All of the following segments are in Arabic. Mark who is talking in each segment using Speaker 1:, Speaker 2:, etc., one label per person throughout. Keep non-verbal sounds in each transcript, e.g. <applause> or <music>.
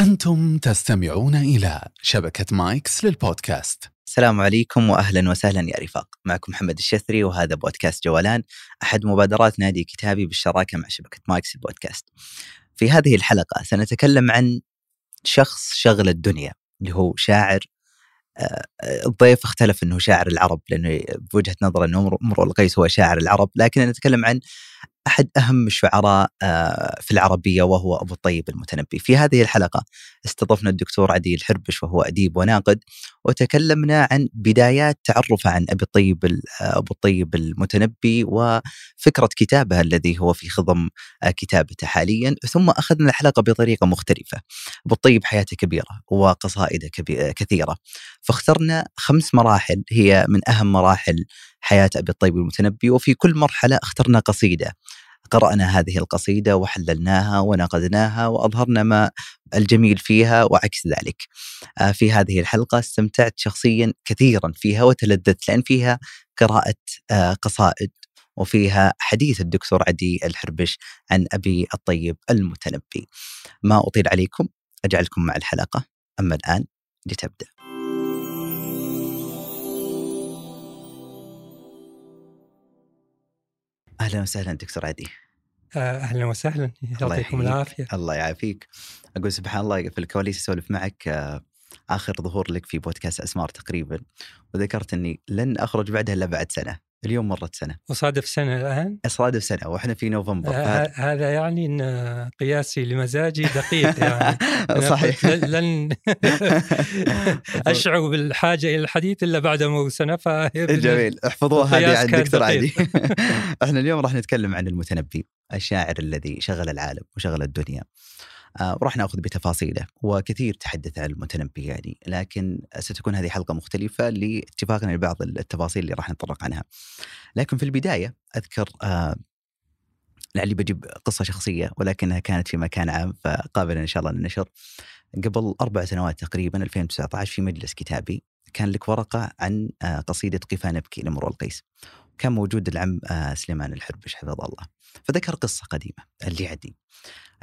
Speaker 1: أنتم تستمعون إلى شبكة مايكس للبودكاست
Speaker 2: السلام عليكم واهلا وسهلا يا رفاق، معكم محمد الشثري وهذا بودكاست جولان أحد مبادرات نادي كتابي بالشراكة مع شبكة مايكس البودكاست. في هذه الحلقة سنتكلم عن شخص شغل الدنيا اللي هو شاعر آه، الضيف اختلف إنه شاعر العرب لأنه بوجهة نظر إنه امرؤ القيس هو شاعر العرب، لكن نتكلم عن أحد أهم الشعراء آه، في العربية وهو أبو الطيب المتنبي. في هذه الحلقة استضفنا الدكتور عدي الحربش وهو أديب وناقد وتكلمنا عن بدايات تعرفه عن أبي الطيب آه، أبو الطيب المتنبي وفكرة كتابه الذي هو في خضم آه، كتابته حاليا ثم أخذنا الحلقة بطريقة مختلفة. أبو الطيب حياته كبيرة وقصائده كثيرة فاخترنا خمس مراحل هي من أهم مراحل حياة أبي الطيب المتنبي وفي كل مرحلة اخترنا قصيدة. قرأنا هذه القصيدة وحللناها ونقدناها وأظهرنا ما الجميل فيها وعكس ذلك. آه، في هذه الحلقة استمتعت شخصيا كثيرا فيها وتلذذت لأن فيها قراءة آه، قصائد وفيها حديث الدكتور عدي الحربش عن أبي الطيب المتنبي. ما أطيل عليكم أجعلكم مع الحلقة أما الآن لتبدأ. أهلا وسهلا دكتور عدي
Speaker 3: آه، أهلا وسهلا. يعطيكم العافية.
Speaker 2: الله يعافيك. أقول سبحان الله في الكواليس أسولف معك آه، آخر ظهور لك في بودكاست أسمار تقريبا وذكرت إني لن أخرج بعدها إلا بعد سنة. اليوم مرت سنة.
Speaker 3: وصادف سنة الآن؟
Speaker 2: صادف سنة وإحنا في نوفمبر.
Speaker 3: هذا يعني إن قياسي لمزاجي دقيق <laughs> يعني.
Speaker 2: صحيح.
Speaker 3: لن <laughs> أشعر بالحاجة إلى الحديث إلا بعد مرور سنة
Speaker 2: فهي جميل. احفظوها هذه عند دكتور عادي. <laughs> إحنا اليوم راح نتكلم عن المتنبي الشاعر الذي شغل العالم وشغل الدنيا. آه، وراح ناخذ بتفاصيله وكثير تحدث عن المتنبي يعني لكن ستكون هذه حلقة مختلفة لاتفاقنا لبعض التفاصيل اللي راح نتطرق عنها. لكن في البداية أذكر آه لعلي بجيب قصة شخصية ولكنها كانت في مكان عام فقابله إن شاء الله للنشر. قبل أربع سنوات تقريبا 2019 في مجلس كتابي كان لك ورقة عن آه قصيدة قفا نبكي لمرو القيس. كان موجود العم آه سليمان الحربش حفظه الله. فذكر قصة قديمة اللي عدي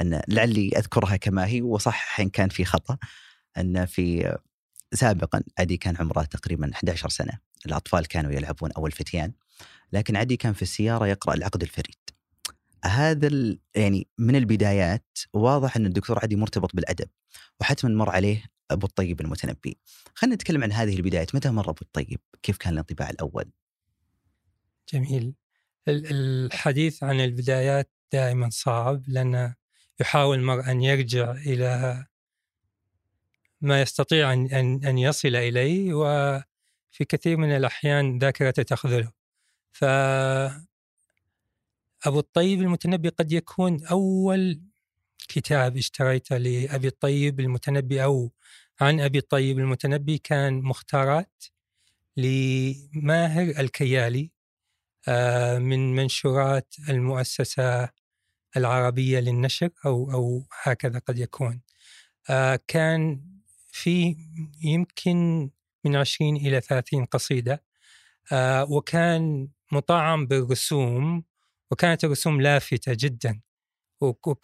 Speaker 2: أن لعلي أذكرها كما هي وصح ان كان في خطأ أن في سابقا عدي كان عمره تقريبا 11 سنة. الأطفال كانوا يلعبون أو الفتيان لكن عدي كان في السيارة يقرأ العقد الفريد. هذا يعني من البدايات واضح أن الدكتور عدي مرتبط بالأدب وحتما مر عليه أبو الطيب المتنبي. خلينا نتكلم عن هذه البدايات. متى مر أبو الطيب؟ كيف كان الانطباع الأول؟
Speaker 3: جميل. الحديث عن البدايات دائما صعب لأن يحاول المرء أن يرجع إلى ما يستطيع أن, أن, يصل إليه وفي كثير من الأحيان ذاكرته تخذله. ف أبو الطيب المتنبي قد يكون أول كتاب اشتريته لأبي الطيب المتنبي أو عن أبي الطيب المتنبي كان مختارات لماهر الكيالي. من منشورات المؤسسة العربية للنشر أو أو هكذا قد يكون. آه كان في يمكن من 20 إلى 30 قصيدة. آه وكان مطعم بالرسوم وكانت الرسوم لافتة جدا.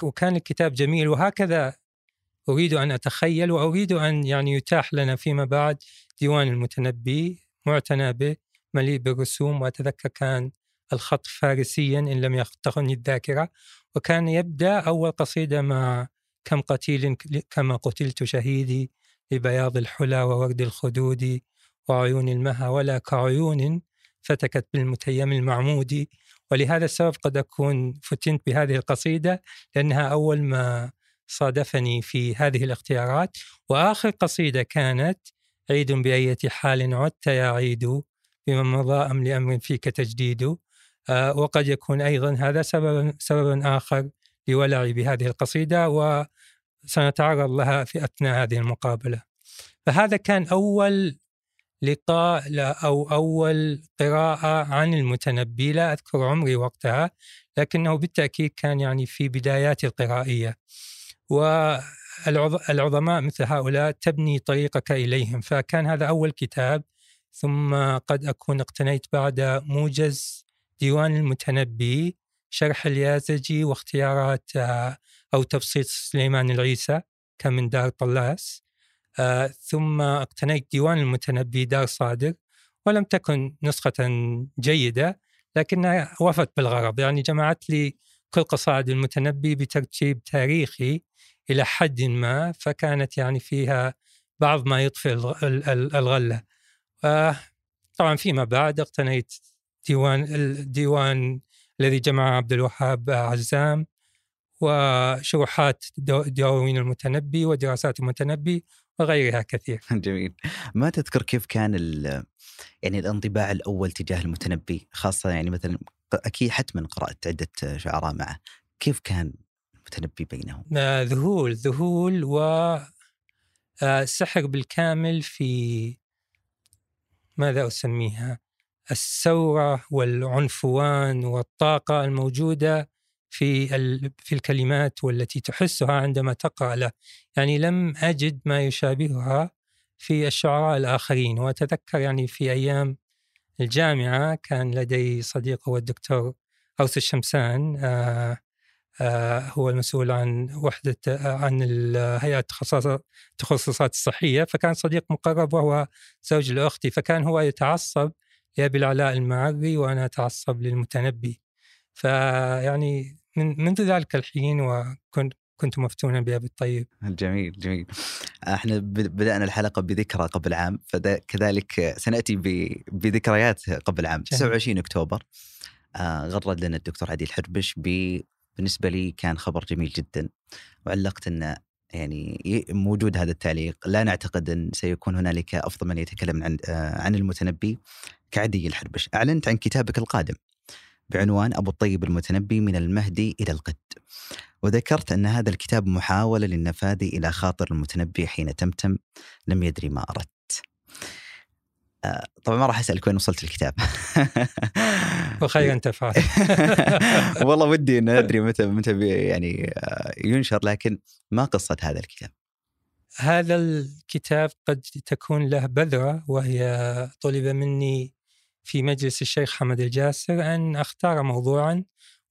Speaker 3: وكان الكتاب جميل. وهكذا أريد أن أتخيل وأريد أن يعني يتاح لنا فيما بعد ديوان المتنبي معتنى به. مليء بالرسوم وأتذكر كان الخط فارسيا إن لم يخطئني الذاكرة وكان يبدأ أول قصيدة مع كم قتيل كما قتلت شهيدي لبياض الحلى وورد الخدود وعيون المها ولا كعيون فتكت بالمتيم المعمود. ولهذا السبب قد أكون فتنت بهذه القصيدة لأنها أول ما صادفني في هذه الاختيارات. وآخر قصيدة كانت عيد بأية حال عدت يا عيد بمن مضى أم لأمر فيك تجديد. آه، وقد يكون أيضا هذا سببا سببا آخر لولعي بهذه القصيدة وسنتعرض لها في أثناء هذه المقابلة. فهذا كان أول لقاء أو أول قراءة عن المتنبي. لا أذكر عمري وقتها لكنه بالتأكيد كان يعني في بدايات القرائية. والعظماء مثل هؤلاء تبني طريقك إليهم. فكان هذا أول كتاب ثم قد أكون اقتنيت بعد موجز ديوان المتنبي شرح اليازجي واختيارات آه، أو تبسيط سليمان العيسى كان من دار طلاس. آه ثم اقتنيت ديوان المتنبي دار صادق ولم تكن نسخة جيدة لكنها وفت بالغرض. يعني جمعت لي كل قصائد المتنبي بترتيب تاريخي إلى حد ما فكانت يعني فيها بعض ما يطفئ الغلة. آه طبعا فيما بعد اقتنيت ديوان الديوان الذي جمع عبد الوهاب عزام وشروحات دواوين المتنبي ودراسات المتنبي وغيرها كثير. <laughs>
Speaker 2: جميل. ما تذكر كيف كان يعني الانطباع الأول تجاه المتنبي خاصة يعني مثلا أكيد حتما قرات عدة شعراء معه. كيف كان المتنبي بينهم؟
Speaker 3: آه، ذهول ذهول و آه، سحر بالكامل في ماذا أسميها؟ الثوره والعنفوان والطاقة الموجودة في في الكلمات والتي تحسها عندما تقرأ له، يعني لم أجد ما يشابهها في الشعراء الآخرين وأتذكر يعني في أيام الجامعة كان لدي صديق هو الدكتور أوس الشمسان آه هو المسؤول عن وحدة آه عن هيئة التخصصات الصحية فكان صديق مقرب وهو زوج لاختي فكان هو يتعصب لأبي العلاء المعري وأنا أتعصب للمتنبي. فيعني من منذ ذلك الحين وكنت كنت مفتونا بأبي الطيب.
Speaker 2: جميل جميل. إحنا بدأنا الحلقة بذكرى قبل عام فكذلك سنأتي بذكريات قبل عام. 29 أكتوبر آه غرد لنا الدكتور عدي الحربش بالنسبة لي كان خبر جميل جدا وعلقت أن يعني موجود هذا التعليق. لا نعتقد أن سيكون هنالك أفضل من يتكلم عن آه، عن المتنبي كعدي الحربش. أعلنت عن كتابك القادم بعنوان أبو الطيب المتنبي من المهدي إلى القد. وذكرت أن هذا الكتاب محاولة للنفاذ إلى خاطر المتنبي حين تمتم لم يدري ما أردت. آه، طبعا ما راح أسألك وين وصلت الكتاب
Speaker 3: وخيرا تفعل <laughs>
Speaker 2: والله ودي ان أدري متى متى يعني آه، ينشر لكن ما قصة هذا الكتاب؟
Speaker 3: هذا الكتاب قد تكون له بذرة وهي طلب مني في مجلس الشيخ حمد الجاسر أن أختار موضوعا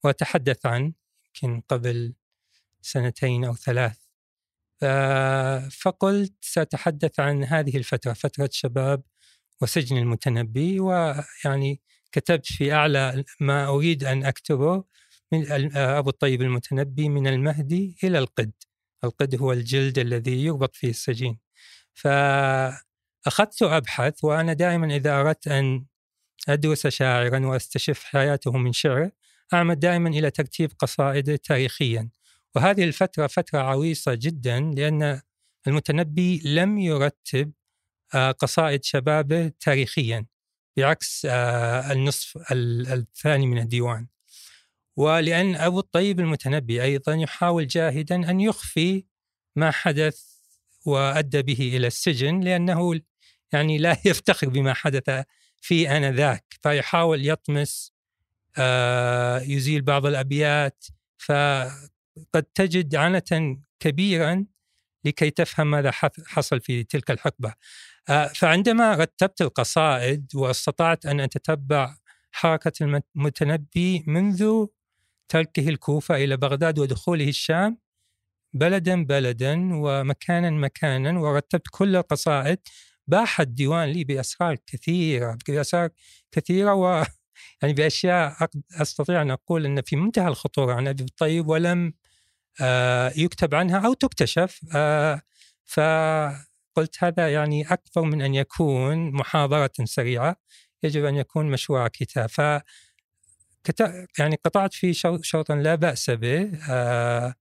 Speaker 3: وأتحدث عنه يمكن قبل سنتين أو ثلاث. فقلت سأتحدث عن هذه الفترة فترة شباب وسجن المتنبي ويعني كتبت في أعلى ما أريد أن أكتبه من أبو الطيب المتنبي من المهدي إلى القد. القد هو الجلد الذي يربط فيه السجين. فأخذت أبحث وأنا دائما إذا أردت أن أدرس شاعرا وأستشف حياته من شعره أعمد دائما إلى ترتيب قصائده تاريخيا. وهذه الفترة فترة عويصة جدا لأن المتنبي لم يرتب آه، قصائد شبابه تاريخيا بعكس آه، النصف الثاني من الديوان. ولأن أبو الطيب المتنبي أيضا يحاول جاهدا أن يخفي ما حدث وأدى به إلى السجن لأنه يعني لا <laughs> يفتخر بما حدث في آنذاك. فيحاول يطمس آه، يزيل بعض الأبيات. فقد تجد عنة كبيرا لكي تفهم ماذا حصل في تلك الحقبة. آه، فعندما رتبت القصائد واستطعت أن أتتبع حركة المتنبي منذ تركه الكوفة إلى بغداد ودخوله الشام بلدا بلدا ومكانا مكانا ورتبت كل القصائد. باح الديوان لي بأسرار كثيرة بأسرار كثيرة و <laughs> يعني بأشياء أستطيع أن أقول أن في منتهى الخطورة عن أبي الطيب ولم آه، يكتب عنها أو تكتشف آه، فقلت هذا يعني أكثر من أن يكون محاضرة سريعة يجب أن يكون مشروع كتاب ف يعني قطعت فيه شوطا لا بأس به آه،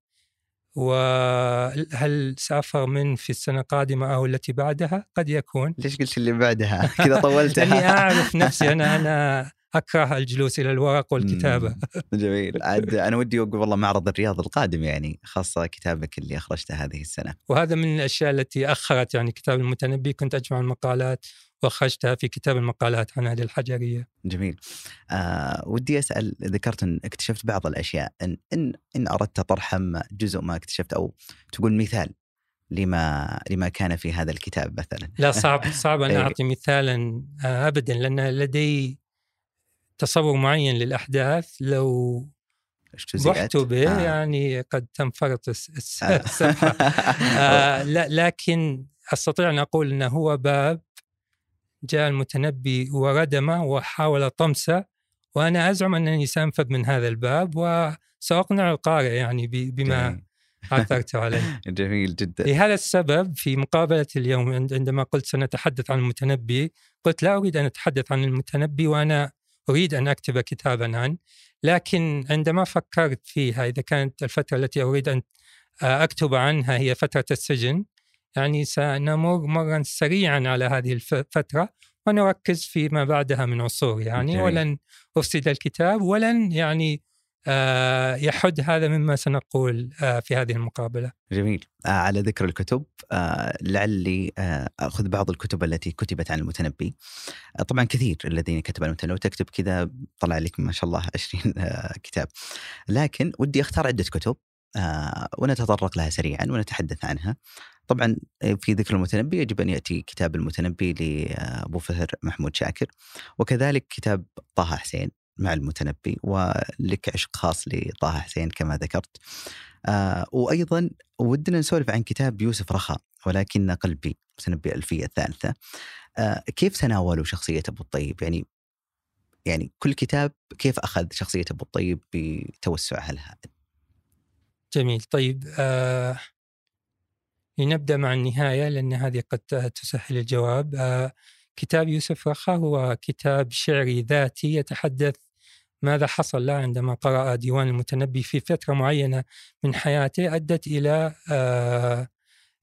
Speaker 3: وهل سأفر من في السنة القادمة أو التي بعدها؟ قد يكون.
Speaker 2: ليش قلت اللي بعدها؟ <laughs> كذا طولتها.
Speaker 3: لأني أعرف نفسي أنا أنا أكره الجلوس إلى الورق والكتابة.
Speaker 2: جميل، عاد أنا ودي أقول والله معرض الرياض القادم يعني خاصة كتابك اللي أخرجته هذه السنة.
Speaker 3: وهذا من الأشياء التي أخرت يعني كتاب المتنبي كنت أجمع المقالات وأخرجتها في كتاب المقالات عن هذه الحجرية.
Speaker 2: جميل. آه ودي أسأل ذكرت أن اكتشفت بعض الأشياء إن إن إن أردت طرح جزء ما اكتشفت أو تقول مثال لما لما كان في هذا الكتاب مثلا.
Speaker 3: لا صعب <laughs> صعب أن إيه. أعطي مثالا آه، ابدا لأن لدي تصور معين للأحداث لو بحت به
Speaker 2: آه.
Speaker 3: يعني قد تنفرط الس- الس-
Speaker 2: آه. <laughs>
Speaker 3: آه لا لكن أستطيع أن أقول انه هو باب جاء المتنبي وردمه وحاول طمسه وأنا أزعم انني سانفذ من هذا الباب وسأقنع القارئ يعني بما. عثرت عليه <laughs>
Speaker 2: جميل جدا
Speaker 3: لهذا السبب في مقابلة اليوم عند- عندما قلت سنتحدث عن المتنبي قلت لا أريد أن أتحدث عن المتنبي وأنا أريد أن أكتب كتابا عنه لكن عندما فكرت فيها إذا كانت الفترة التي أريد أن أكتب عنها هي فترة السجن يعني سنمر مرا سريعا على هذه الفترة ونركز فيما بعدها من عصور يعني
Speaker 2: جميل.
Speaker 3: ولن أفسد الكتاب ولن يعني آه، يحد هذا مما سنقول آه، في هذه المقابلة.
Speaker 2: جميل. آه على ذكر الكتب آه لعلي آه أخذ بعض الكتب التي كتبت عن المتنبي. آه طبعا كثير الذين كتبوا عن المتنبي لو تكتب كذا طلع لك ما شاء الله <laughs> 20 آه كتاب. لكن ودي أختار عدة كتب آه ونتطرق لها سريعا ونتحدث عنها. طبعا آه، في ذكر المتنبي يجب أن يأتي كتاب المتنبي لأبو فهر محمود شاكر وكذلك كتاب طه حسين. مع المتنبي ولك عشق خاص لطه حسين كما ذكرت. آه وأيضا ودنا نسولف عن كتاب يوسف رخا ولكن قلبي متنبي الفيه الثالثة. آه كيف تناولوا شخصية أبو الطيب؟ يعني يعني كل كتاب كيف أخذ شخصية أبو الطيب بتوسعها لها
Speaker 3: جميل. طيب آه لنبدأ مع النهاية لأن هذه قد تسهل الجواب. آه كتاب يوسف رخا هو كتاب شعري ذاتي يتحدث ماذا حصل له عندما قرأ ديوان المتنبي في فترة معينة من حياته أدت إلى آه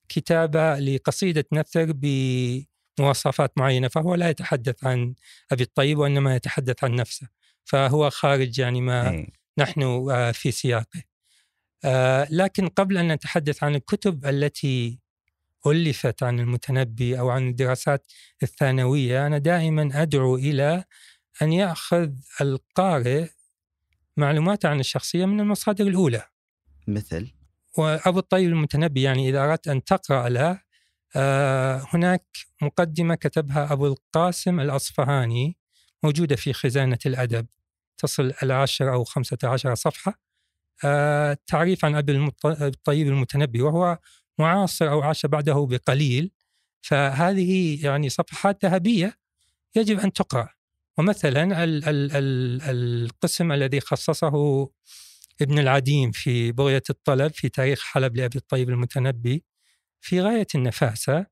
Speaker 3: كتابة لقصيدة نثر بمواصفات معينة فهو لا يتحدث عن أبي الطيب وإنما يتحدث عن نفسه فهو خارج يعني ما. نحن آه، في سياقه آه، لكن قبل أن نتحدث عن الكتب التي ألفت عن المتنبي أو عن الدراسات الثانوية. أنا دائما أدعو إلى أن يأخذ القارئ معلومات عن الشخصية من المصادر الأولى.
Speaker 2: مثل؟
Speaker 3: وأبو الطيب المتنبي يعني إذا أردت أن تقرأ له آه، هناك مقدمة كتبها أبو القاسم الأصفهاني موجودة في خزانة الأدب تصل العشر أو خمسة عشر صفحة. آه، تعريف عن أبي الطيب المتنبي وهو معاصر أو عاش بعده بقليل فهذه يعني صفحات ذهبية يجب أن تقرأ. ومثلا ال ال ال القسم الذي خصصه ابن العديم في بغية الطلب في تاريخ حلب لأبي الطيب المتنبي في غاية النفاسة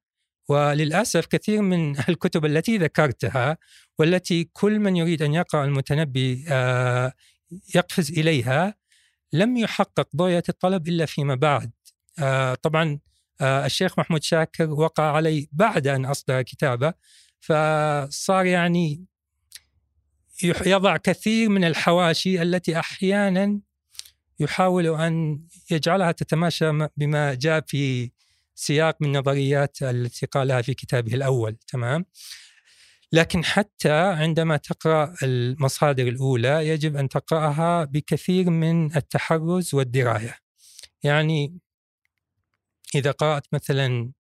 Speaker 3: وللأسف كثير من الكتب التي ذكرتها والتي كل من يريد أن يقرأ المتنبي آه، يقفز إليها لم يحقق بغية الطلب إلا فيما بعد. طبعا آه، الشيخ محمود شاكر وقع علي بعد أن أصدر كتابه فصار يعني يضع كثير من الحواشي التي أحيانا يحاول أن يجعلها تتماشى بما جاء في سياق من نظريات التي قالها في كتابه الأول. تمام؟ لكن حتى عندما تقرأ المصادر الأولى يجب أن تقرأها بكثير من التحرز والدراية. يعني إذا قرأت مثلا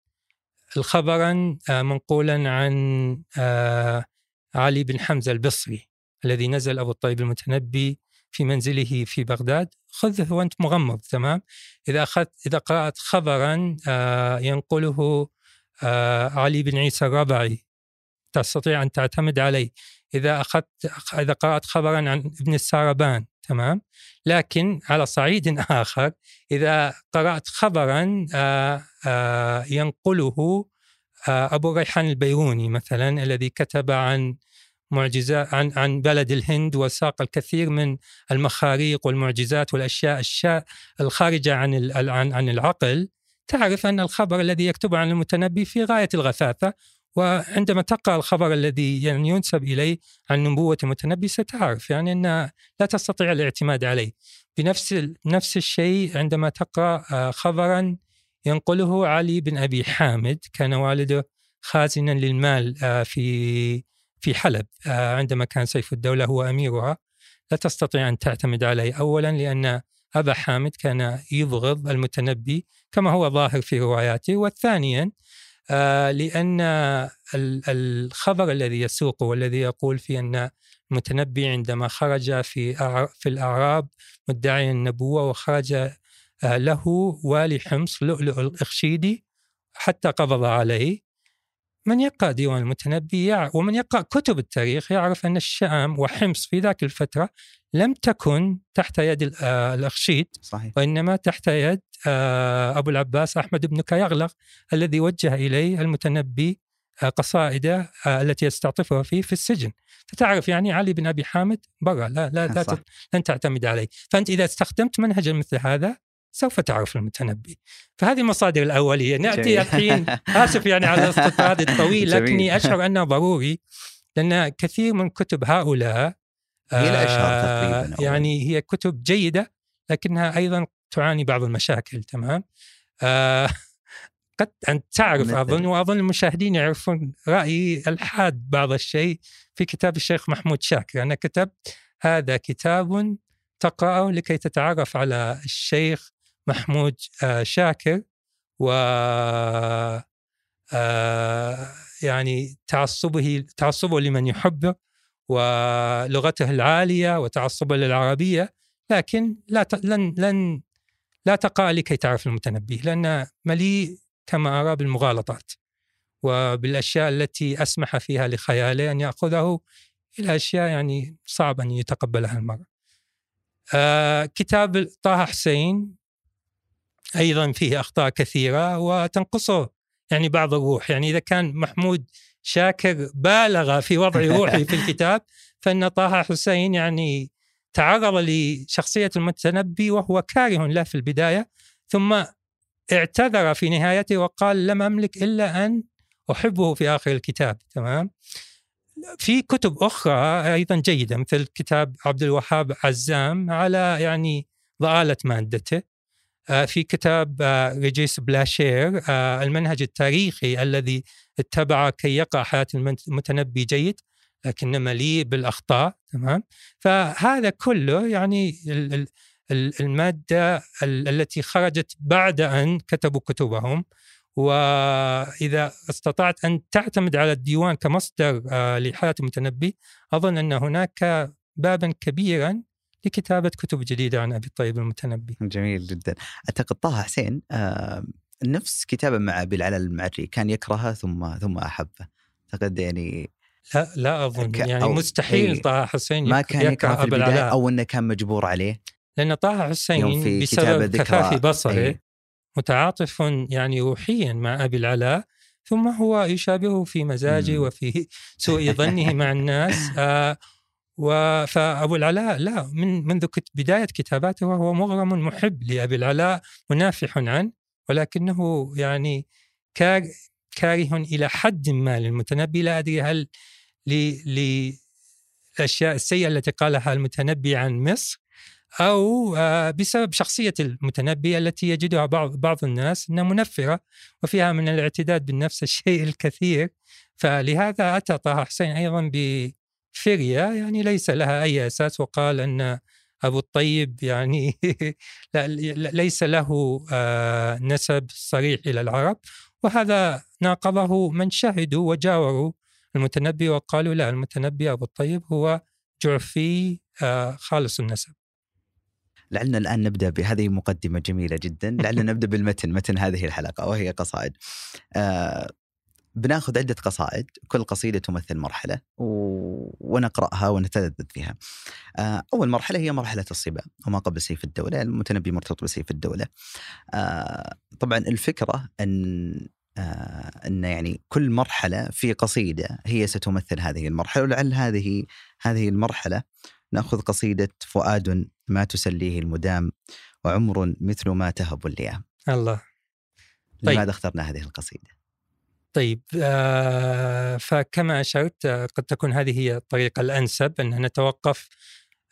Speaker 3: الخبرا آه، منقولا عن آه، علي بن حمزة البصري الذي نزل أبو الطيب المتنبي في منزله في بغداد. خذه وأنت مغمض تمام؟ إذا أخذت إذا قرأت خبرا آه، ينقله علي بن عيسى الربعي. تستطيع أن تعتمد عليه. إذا أخذت إذا قرأت خبرا عن ابن الساربان تمام؟ لكن على صعيد آخر إذا قرأت خبرا آه، آه، ينقله آه، أبو ريحان البيروني مثلا الذي كتب عن معجزات عن عن بلد الهند وساق الكثير من المخاريق والمعجزات والأشياء الشا الخارجة عن ال- عن عن العقل تعرف أن الخبر الذي يكتبه عن المتنبي في غاية الغثاثة وعندما تقرأ الخبر الذي يعني ينسب إليه عن نبوة المتنبي ستعرف يعني أن لا تستطيع الاعتماد عليه. بنفس نفس الشيء عندما تقرأ آه، خبرا ينقله علي بن أبي حامد كان والده خازنا للمال آه، في في حلب آه، عندما كان سيف الدولة هو أميرها. لا تستطيع أن تعتمد عليه. اولا لأن أبا حامد كان يبغض المتنبي كما هو ظاهر في رواياته. وثانيا آه، ال- الخبر الذي يسوقه والذي يقول فيه أن المتنبي عندما خرج في في الأعراب مدعيا النبوة وخرج آه، له والي حمص لؤلؤ الإخشيدي حتى قبض عليه. من يقرأ ديوان المتنبي ومن يقرأ كتب التاريخ يعرف أن الشام وحمص في ذاك الفترة لم تكن تحت يد آه، الأخشيد
Speaker 2: صحيح
Speaker 3: وإنما تحت يد آه، أبو العباس أحمد بن كيغلق الذي وجه إليه المتنبي آه، قصائده التي يستعطفها فيه في السجن فتعرف يعني علي بن أبي حامد برا لا لا, لا. تت- لن تعتمد عليه فأنت إذا استخدمت منهجا مثل هذا سوف تعرف المتنبي فهذه المصادر الأولية نأتي. الحين <laughs> آسف يعني على الاستطراد الطويل. لكني أشعر أنه ضروري لأن كثير من كتب هؤلاء
Speaker 2: هي الأشهر
Speaker 3: آه،
Speaker 2: تقريباً أو-
Speaker 3: يعني هي كتب جيدة لكنها أيضا تعاني بعض المشاكل تمام آه <laughs> قد أنت تعرف
Speaker 2: مثل؟
Speaker 3: أظن وأظن المشاهدين يعرفون رأيي الحاد بعض الشيء في كتاب الشيخ محمود شاكر أنا كتبت هذا كتاب تقرأه لكي تتعرف على الشيخ محمود آه، شاكر و يعني تعصبه تعصبه لمن يحبه ولغته العالية وتعصبه للعربية لكن لا ت... لن لن لا تقرا لكي تعرف المتنبي لأن مليء كما أرى بالمغالطات وبالأشياء التي أسمح فيها لخياله أن يأخذه إلى أشياء يعني صعب أن يتقبلها المرء. آه كتاب طه حسين أيضا فيه أخطاء كثيرة وتنقصه يعني بعض الروح يعني إذا كان محمود شاكر بالغ في وضع <laughs> روحي في الكتاب فإن طه حسين يعني تعرض لشخصية المتنبي وهو كاره له في البداية ثم اعتذر في نهايته وقال لم أملك إلا أن أحبه في آخر الكتاب تمام؟ في كتب أخرى أيضا جيدة مثل كتاب عبد الوهاب عزام على يعني ضآلة مادته. في كتاب آه، ريجيس بلاشير آه، المنهج التاريخي الذي اتبع كي يقع حياة المت- المتنبي جيد لكن مليء بالأخطاء تمام؟ فهذا كله يعني ال- ال- ال- المادة ال- التي خرجت بعد أن كتبوا كتبهم. وإذا استطعت أن تعتمد على الديوان كمصدر آه، لحياة المتنبي أظن أن هناك بابا كبيرا لكتابة كتب جديدة عن أبي الطيب المتنبي
Speaker 2: جميل جدا أعتقد طه حسين آه نفس كتابة مع أبي العلا المعري كان يكرهه ثم ثم أحبه أعتقد يعني
Speaker 3: لا لا أظن
Speaker 2: ك-
Speaker 3: يعني
Speaker 2: أو-
Speaker 3: مستحيل
Speaker 2: إيه.
Speaker 3: طه حسين
Speaker 2: ما كان يكره في البداية
Speaker 3: العلاء
Speaker 2: أو إنه كان مجبور عليه
Speaker 3: لأن طه
Speaker 2: يوم
Speaker 3: حسين
Speaker 2: في كتابة
Speaker 3: بسبب كفاف بصره
Speaker 2: إيه.
Speaker 3: متعاطف يعني روحيا مع أبي العلاء ثم هو يشابهه في مزاجه
Speaker 2: مم.
Speaker 3: وفي سوء ظنه مع <laughs> الناس آه فأبو العلاء لا من منذ بداية كتاباته وهو مغرم محب لأبي العلاء منافح عنه ولكنه يعني كار كاره إلى حد ما للمتنبي. لا أدري هل للأشياء السيئة التي قالها المتنبي عن مصر أو آه، بسبب شخصية المتنبي التي يجدها بعض بعض الناس أنها منفرة وفيها من الاعتداد بالنفس الشيء الكثير. فلهذا أتى طه حسين أيضا بفرية يعني ليس لها أي أساس وقال أن أبو الطيب يعني <laughs> ليس له آه، نسب صريح إلى العرب وهذا ناقضه من شهدوا وجاوروا المتنبي وقالوا لا المتنبي أبو الطيب هو جعفي آه، خالص النسب.
Speaker 2: لعلنا الآن نبدأ بهذه مقدمة جميلة جدا لعلنا نبدأ بالمتن متن هذه الحلقة وهي قصائد. آه بناخذ عدة قصائد كل قصيدة تمثل مرحلة و... ونقرأها ونتلذذ فيها. آه أول مرحلة هي مرحلة الصبا وما قبل سيف الدولة المتنبي مرتبط بسيف الدولة. آه طبعا الفكرة أن آه أن يعني كل مرحلة في قصيدة هي ستمثل هذه المرحلة ولعل هذه هذه المرحلة نأخذ قصيدة فؤاد ما تسليه المدام وعمر مثل ما تهب الليام.
Speaker 3: الله. طيب.
Speaker 2: لماذا اخترنا هذه القصيدة؟
Speaker 3: طيب آه فكما أشرت آه، قد تكون هذه هي الطريقة الأنسب أن نتوقف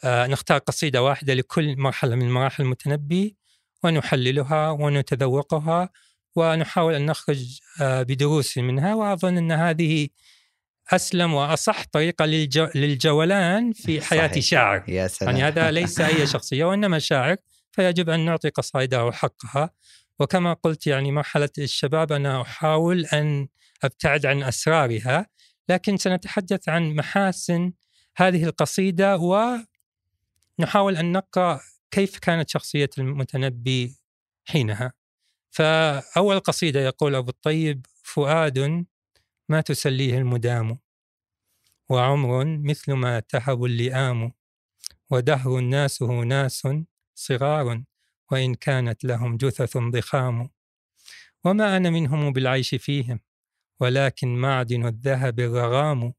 Speaker 3: آه نختار قصيدة واحدة لكل مرحلة من مراحل المتنبي ونحللها ونتذوقها ونحاول أن نخرج آه بدروس منها وأظن أن هذه أسلم وأصح طريقة للجو للجولان في حياة
Speaker 2: صحيح.
Speaker 3: شاعر.
Speaker 2: يا سلام.
Speaker 3: يعني هذا ليس أي <laughs> شخصية وإنما شاعر فيجب أن نعطي قصائده حقها. وكما قلت يعني مرحلة الشباب أنا أحاول أن أبتعد عن أسرارها لكن سنتحدث عن محاسن هذه القصيدة ونحاول أن نقرأ كيف كانت شخصية المتنبي حينها. فأول قصيدة يقول أبو الطيب فؤاد ما تسليه المدام؟ وعمر مثل ما تهب اللئام ودهر ناسه ناس صغار وإن كانت لهم جثث ضخام. وما أنا منهم بالعيش فيهم ولكن معدن الذهب الرغام.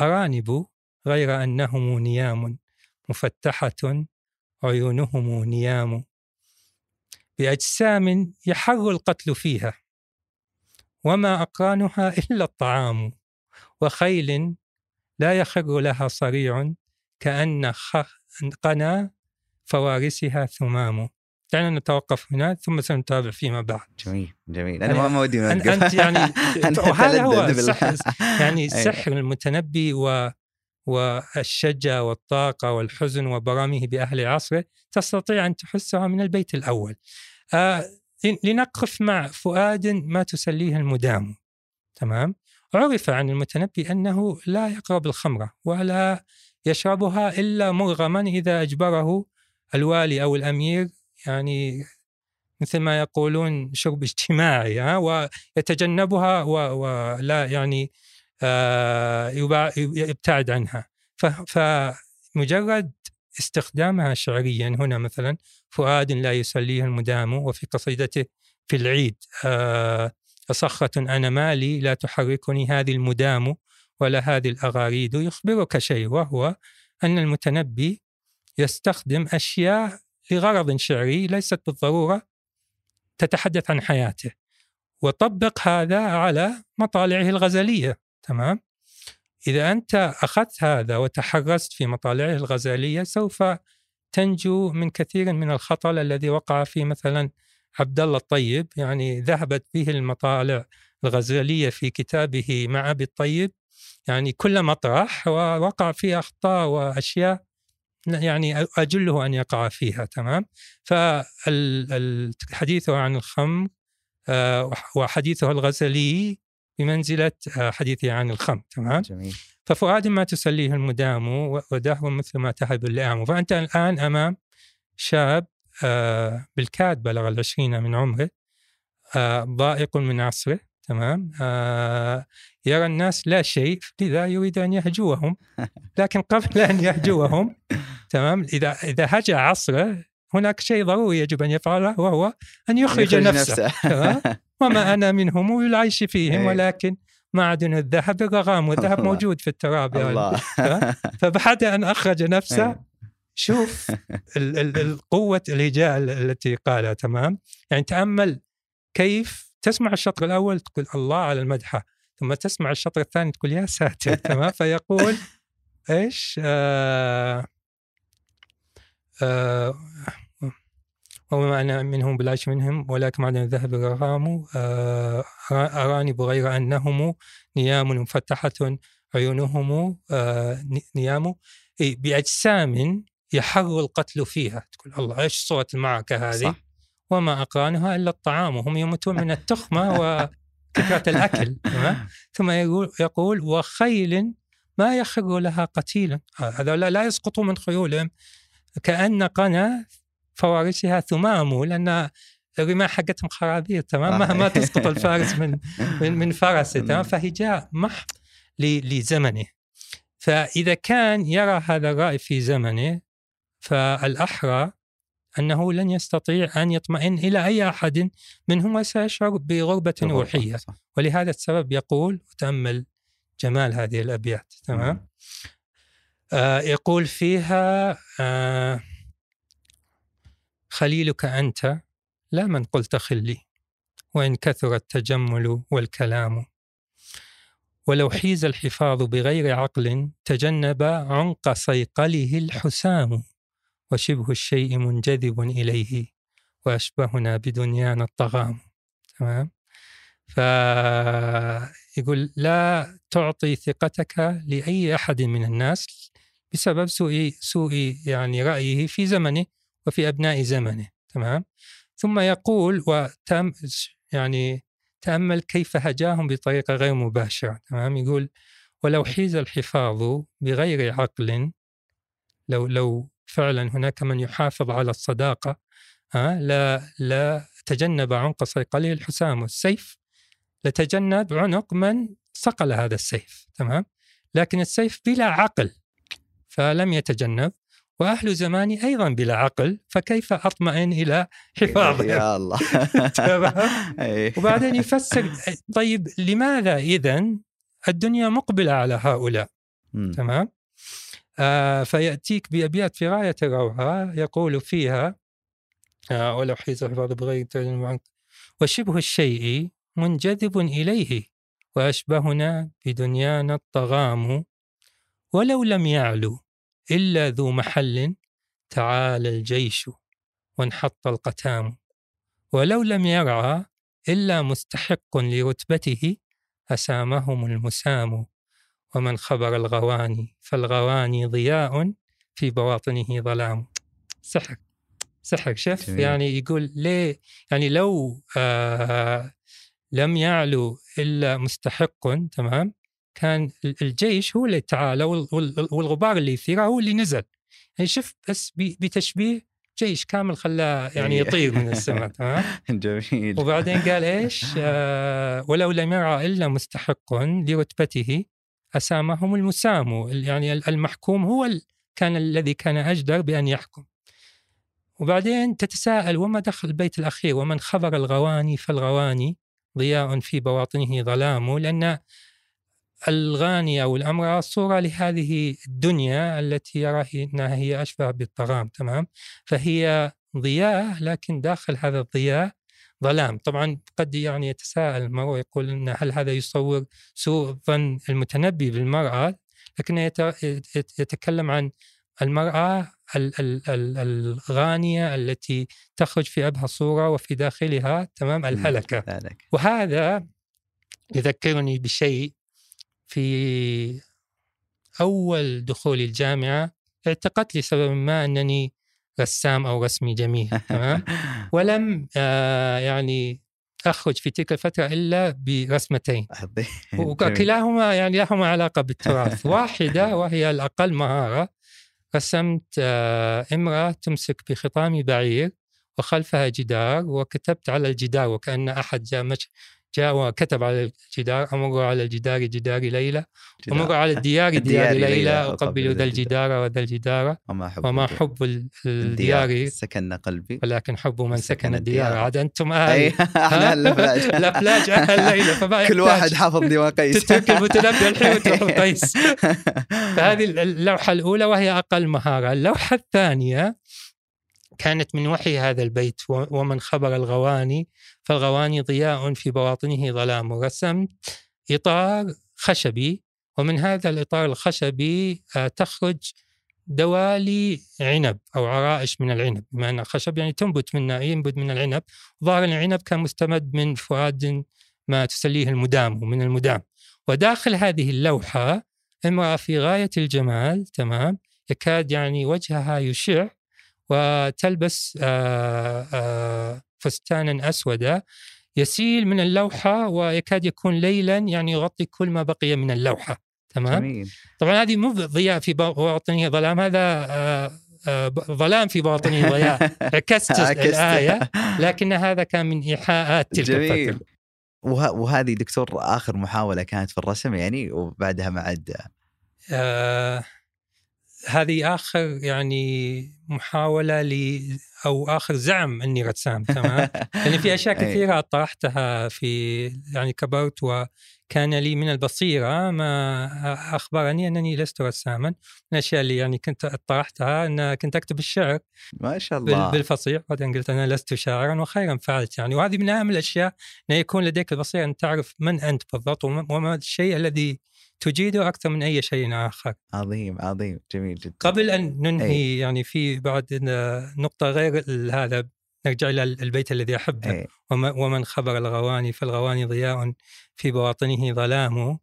Speaker 3: أرانب غير أنهم نيام مفتحة عيونهم نيام. بأجسام يحر القتل فيها وما أقرانها إلا الطعام. وخيل لا يخر لها صريع كأن قنا فوارسها ثمام. دعنا نتوقف هنا ثم سنتابع فيما بعد.
Speaker 2: جميل جميل. أنا ما ودي
Speaker 3: أنت يعني <laughs> وهذا هو سحر <laughs> يعني سحر المتنبي و والشجة والطاقة والحزن وبرامه بأهل عصره تستطيع أن تحسها من البيت الأول. آه لنقف مع فؤاد ما تسليه المدام. تمام؟ عرف عن المتنبي أنه لا يقرب الخمرة ولا يشربها إلا مرغما إذا أجبره الوالي أو الأمير يعني مثل ما يقولون شرب اجتماعي ها ويتجنبها ولا يعني آه يبتعد عنها. فمجرد استخدامها شعريا هنا مثلا فؤاد لا يسليه المدام وفي قصيدته في العيد آه أصخة أنا مالي لا تحركني هذه المدام ولا هذه الأغاريد يخبرك شيء وهو أن المتنبي يستخدم أشياء لغرض شعري ليست بالضرورة تتحدث عن حياته وطبق هذا على مطالعه الغزلية تمام؟ إذا أنت أخذت هذا وتحرزت في مطالعه الغزالية سوف تنجو من كثير من الخطل الذي وقع فيه مثلا عبد الله الطيب يعني ذهبت به المطالع الغزالية في كتابه مع أبي الطيب يعني كل مطرح ووقع فيه أخطاء وأشياء يعني أجله أن يقع فيها تمام؟ فالحديث عن الخمر آه، وحديثه الغزلي بمنزلة آه، حديثه عن الخمر تمام؟ جميل. ففؤاد ما تسليه المدام ودهر مثل ما تهب اللئام. فأنت الآن أمام شاب آه، بالكاد بلغ العشرين من عمره ضائق من عصره. تمام؟ آه يرى الناس لا شيء لذا يريد أن يهجوهم. <laughs> لكن قبل أن يهجوهم تمام؟ إذا إذا هجأ عصره هناك شيء ضروري يجب أن يفعله وهو أن يخرج, يخرج نفسه, نفسه. تمام؟ وما أنا منهم العيش فيهم إيه. ولكن معدن الذهب الرغام والذهب موجود في التراب يعني فبعد أن أخرج نفسه إيه. شوف <laughs> القوة الهجاء التي قالها تمام؟ يعني تأمل كيف تسمع الشطر الأول تقول الله على المدحة ثم تسمع الشطر الثاني تقول يا ساتر <laughs> تمام؟ فيقول إيش؟ آه آه وما أنا منهم بالعيش منهم ولكن معدن الذهب الرغام آه أراني بغير أنهم نيام مفتحة عيونهم آه نيام. بأجسام يحر القتل فيها. تقول الله إيش صورة المعركة هذه؟ صح. وما أقرانها إلا الطعام وهم يموتون من التخمة <laughs> وكثرة الأكل ثم يقول, يقول وخيل ما يخر لها قتيل. هذا لا يسقط من خيولهم. كأن قنا فوارسها ثمام لأن الرماح حقتهم خرابيط تمام؟ ما تسقط الفارس من <laughs> من, من فرسه تمام؟ فهجاء محض لزمنه. فإذا كان يرى هذا الرأي في زمنه فالأحرى أنه لن يستطيع أن يطمئن إلى أي أحد منهم وسيشعر بغربة روحية. ولهذا السبب يقول وتأمل جمال هذه الأبيات تمام؟ آه يقول فيها آه خليلك أنت لا من قلت خلي وإن كثر التجمل والكلام. ولو حيز الحفاظ بغير عقل تجنب عنق صيقله الحسام. وشبه الشيء منجذب إليه وأشبهنا بدنيانا الطغام تمام؟ فيقول لا تعطي ثقتك لأي أحد من الناس بسبب سوء سوء يعني رأيه في زمنه وفي أبناء زمنه. تمام؟ ثم يقول وتم يعني تأمل كيف هجاهم بطريقة غير مباشرة. تمام؟ يقول ولو حيز الحفاظ بغير عقل لو لو فعلا هناك من يحافظ على الصداقة ها لا لا تجنب عنق صيقله الحسام السيف لتجنب عنق من صقل هذا السيف تمام؟ لكن السيف بلا عقل فلم يتجنب وأهل زماني أيضا بلا عقل فكيف أطمئن إلى حفاظهم
Speaker 2: يا الله. <laughs> إيه.
Speaker 3: وبعدين يفسر طيب لماذا إذا الدنيا مقبلة على هؤلاء. تمام؟ آه فيأتيك بأبيات في غاية الروعة يقول فيها آه ولو حيز الحفاظ بغير وشبه الشيء منجذب إليه وأشبهنا بدنيانا الطغام ولو لم يعلو إلا ذو محل تعالى الجيش وانحط القتام ولو لم يرعى إلا مستحق لرتبته أسامهم المسام. ومن خبر الغواني فالغواني ضياء في بواطنه ظلام سحر سحر شف
Speaker 2: جميل.
Speaker 3: يعني يقول ليه يعني لو آه لم يعلو إلا مستحق تمام كان ال- الجيش هو اللي تعالى وال- وال- والغبار اللي يثيره هو اللي نزل يعني شوف بس بتشبيه جيش كامل خلاه يعني. يطير من <laughs> السماء تمام
Speaker 2: جميل
Speaker 3: وبعدين قال إيش؟ آه ولو لم يرى إلا مستحق لرتبته أسامهم المسام يعني المحكوم هو كان الذي كان أجدر بأن يحكم. وبعدين تتساءل وما دخل البيت الأخير؟ ومن خبر الغواني؟ فالغواني ضياء في بواطنه ظلام لأن الغانية أو الأمرأة صورة لهذه الدنيا التي يرى أنها هي أشبه بالطغام تمام؟ فهي ضياء لكن داخل هذا الضياء ظلام. طبعا قد يعني يتساءل المرء يقول أن هل هذا يصور سوء ظن المتنبي بالمرأة؟ لكنه يت- يت- يتكلم عن المرأة ال- ال- ال- الغانية التي تخرج في أبهى صورة وفي داخلها تمام الهلكة. وهذا يذكرني بشيء في أول دخولي الجامعة اعتقدت لسبب ما أنني رسام أو رسمي جميل <laughs> تمام؟ ولم آه يعني أخرج في تلك الفترة إلا برسمتين. <laughs> وكلاهما يعني لهما علاقة بالتراث. <laughs> واحدة وهي الأقل مهارة رسمت آه، امرأة تمسك بخطام بعير وخلفها جدار وكتبت على الجدار وكأن أحد جاء جاء وكتب على الجدار أمر على الجدار جدار ليلى. أمر على الديار ديار
Speaker 2: ليلى أقبل
Speaker 3: ذا الجدار. وذا الجدار.
Speaker 2: وما حب
Speaker 3: وما
Speaker 2: الديار.
Speaker 3: حب ال- الديار.
Speaker 2: سكن قلبي.
Speaker 3: ولكن حب من
Speaker 2: سكن
Speaker 3: الديار. عاد أنتم أهل
Speaker 2: إحنا الافلاج
Speaker 3: الأفلاج أهل ليلى فما
Speaker 2: كل واحد حافظ ديوان قيس
Speaker 3: تترك المتنبي الحين <laughs> وتروح القيس فهذه اللوحة الأولى وهي أقل مهارة. اللوحة الثانية كانت من وحي هذا البيت ومن خبر الغواني. فالغواني ضياء في بواطنه ظلام ورسمت إطار خشبي ومن هذا الإطار الخشبي آه، تخرج دوالي عنب أو عرائش من العنب بما أن الخشب يعني تنبت منه ينبت من العنب. ظاهر العنب كان مستمد من فؤاد ما تسليه المدام ومن المدام. وداخل هذه اللوحة امرأة في غاية الجمال تمام يكاد يعني وجهها يشع وتلبس آه، آه، فستانا أسودا يسيل من اللوحة ويكاد يكون ليلا يعني يغطي كل ما بقي من اللوحة تمام؟
Speaker 2: جميل.
Speaker 3: طبعا هذه مو ضياء في باطنه ظلام هذا آه، آه، ظلام في باطنه ضياء <laughs> عكست. الآية <laughs> لكن هذا كان من إيحاءات تلك
Speaker 2: جميل.
Speaker 3: الفترة.
Speaker 2: وه... وهذه دكتور آخر محاولة كانت في الرسم يعني وبعدها ما عاد.
Speaker 3: آه هذه آخر يعني محاولة ل أو اخر زعم أني رسام تمام؟ لأن <laughs> في
Speaker 2: أشياء.
Speaker 3: كثيرة طرحتها في يعني كبرت وكان لي من البصيرة ما أخبرني أنني لست رساما من الأشياء اللي يعني كنت طرحتها أن كنت أكتب الشعر
Speaker 2: ما شاء الله.
Speaker 3: بالفصيح. بعدين قلت أنا لست شاعرا وخيرا فعلت يعني. وهذه من أهم الأشياء أن يكون لديك البصيرة أن تعرف من أنت بالضبط وما الشيء الذي تجيده أكثر من أي شيء آخر.
Speaker 2: عظيم عظيم جميل جدا.
Speaker 3: قبل أن ننهي يعني في بعد نقطة غير هذا نرجع إلى البيت الذي أحبه
Speaker 2: أي.
Speaker 3: وم- ومن خبر الغواني فالغواني ضياء في بواطنه ظلام.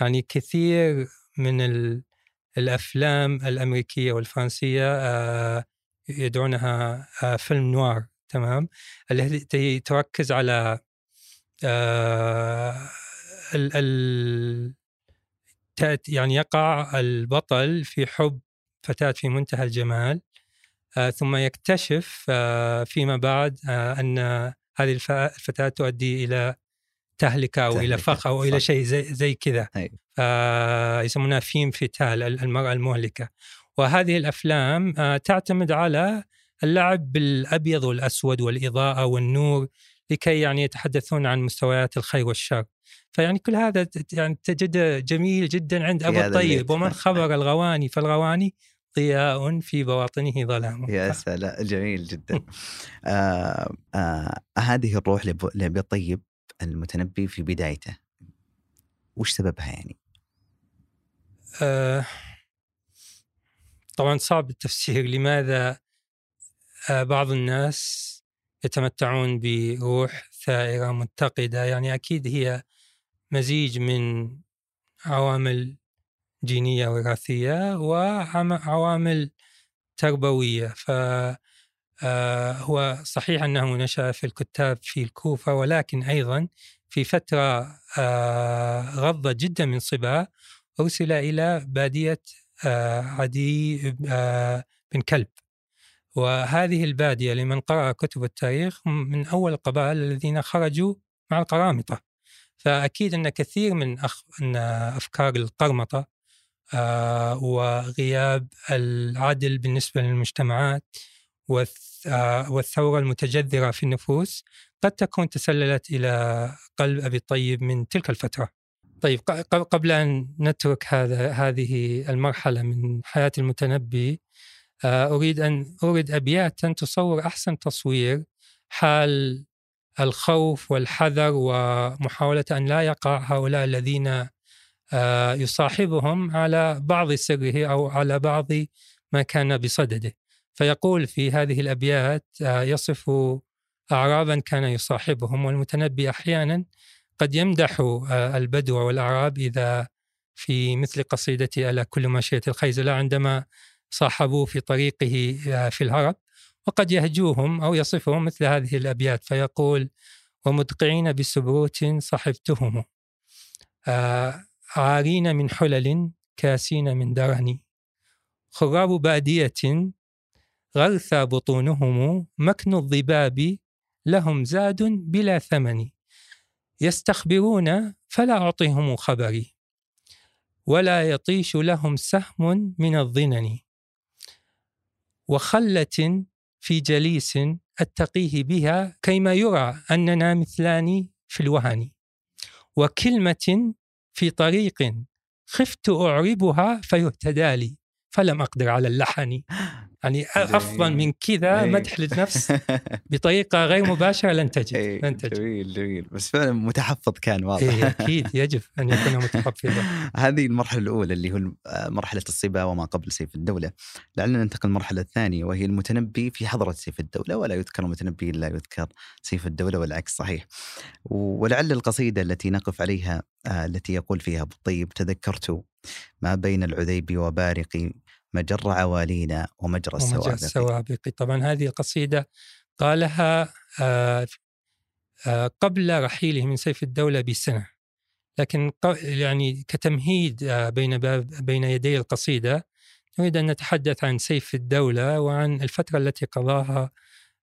Speaker 3: يعني كثير من ال- الأفلام الأمريكية والفرنسية آه، يدعونها آه، فيلم نوار تمام؟ التي تركز على آه، ال ال تأتي يعني يقع البطل في حب فتاة في منتهى الجمال آه، ثم يكتشف آه، فيما بعد آه، أن هذه الف- الفتاة تؤدي إلى تهلكة أو إلى فخ أو إلى. شيء زي, زي كذا
Speaker 2: أيوة.
Speaker 3: آه، يسمونها فيم فتال المرأة المهلكة وهذه الأفلام آه، تعتمد على اللعب بالأبيض والأسود والإضاءة والنور لكي يعني يتحدثون عن مستويات الخير والشر. فيعني كل هذا يعني تجده جميل جدا عند
Speaker 2: هذا
Speaker 3: الطيب. ومن <laughs> خبر الغواني فالغواني ضياء في بواطنه ظلام.
Speaker 2: يا سلام. جميل جدا. <laughs> آه آه هذه الروح لأبي الطيب المتنبي في بدايته. وش سببها يعني؟
Speaker 3: آه، طبعا صعب التفسير. لماذا آه، بعض الناس يتمتعون بروح ثائرة متقدة يعني أكيد هي مزيج من عوامل جينية وراثية وعوامل تربوية. ف آه، هو صحيح أنه نشأ في الكتاب في الكوفة ولكن أيضا في فترة آه، غضة جدا من صباه أرسل إلى بادية آه، عدي بن كلب. وهذه البادية لمن قرأ كتب التاريخ من أول القبائل الذين خرجوا مع القرامطة. فأكيد أن كثير من أخ... أن أفكار القرمطة آه وغياب العدل بالنسبة للمجتمعات والث... آه والثورة المتجذرة في النفوس قد تكون تسللت إلى قلب أبي الطيب من تلك الفترة. طيب قبل أن نترك هذا هذه المرحلة من حياة المتنبي أريد أن أورد أبياتا تصور أحسن تصوير حال الخوف والحذر ومحاولة أن لا يقع هؤلاء الذين آه، يصاحبهم على بعض سره أو على بعض ما كان بصدده. فيقول في هذه الأبيات آه، يصف أعرابا كان يصاحبهم والمتنبي أحيانا قد يمدح آه، البدو والأعراب إذا في مثل قصيدة ألا كل ماشية الخيزلة عندما صاحبوه في طريقه آه، في الهرب وقد يهجوهم أو يصفهم مثل هذه الأبيات فيقول ومدقعين بسبروت صحبتهم آه، عارين من حلل كاسين من درن خراب بادية غرثى بطونهم مكن الضباب لهم زاد بلا ثمن يستخبرون فلا أعطيهم خبري ولا يطيش لهم سهم من الظنن. وخلة في جليس أتقيه بها كيما يرى أننا مثلان في الوهن وكلمة في طريق خفت أعربها فيهتدى لي فلم أقدر على اللحن. يعني أفضل من كذا
Speaker 2: إيه.
Speaker 3: مدح للنفس <laughs> بطريقة غير مباشرة لن تجد
Speaker 2: إيه،
Speaker 3: لن تجد.
Speaker 2: جميل جميل. بس فعلا متحفظ كان واضح.
Speaker 3: إيه أكيد يجب أن يكون متحفظا <laughs>
Speaker 2: هذه المرحلة الأولى اللي هو آه، مرحلة الصبا وما قبل سيف الدولة. لعلنا ننتقل للمرحلة الثانية وهي المتنبي في حضرة سيف الدولة ولا يذكر المتنبي إلا يذكر سيف الدولة والعكس صحيح. ولعل القصيدة التي نقف عليها آه، التي يقول فيها أبو الطيب تذكرت ما بين العذيب وبارق مجر عوالينا ومجرى
Speaker 3: ومجرى
Speaker 2: السوابق.
Speaker 3: السوابق. طبعا هذه القصيدة قالها آه، آه، قبل رحيله من سيف الدولة بسنة. لكن يعني كتمهيد آه، بين باب بين يدي القصيدة نريد أن نتحدث عن سيف الدولة وعن الفترة التي قضاها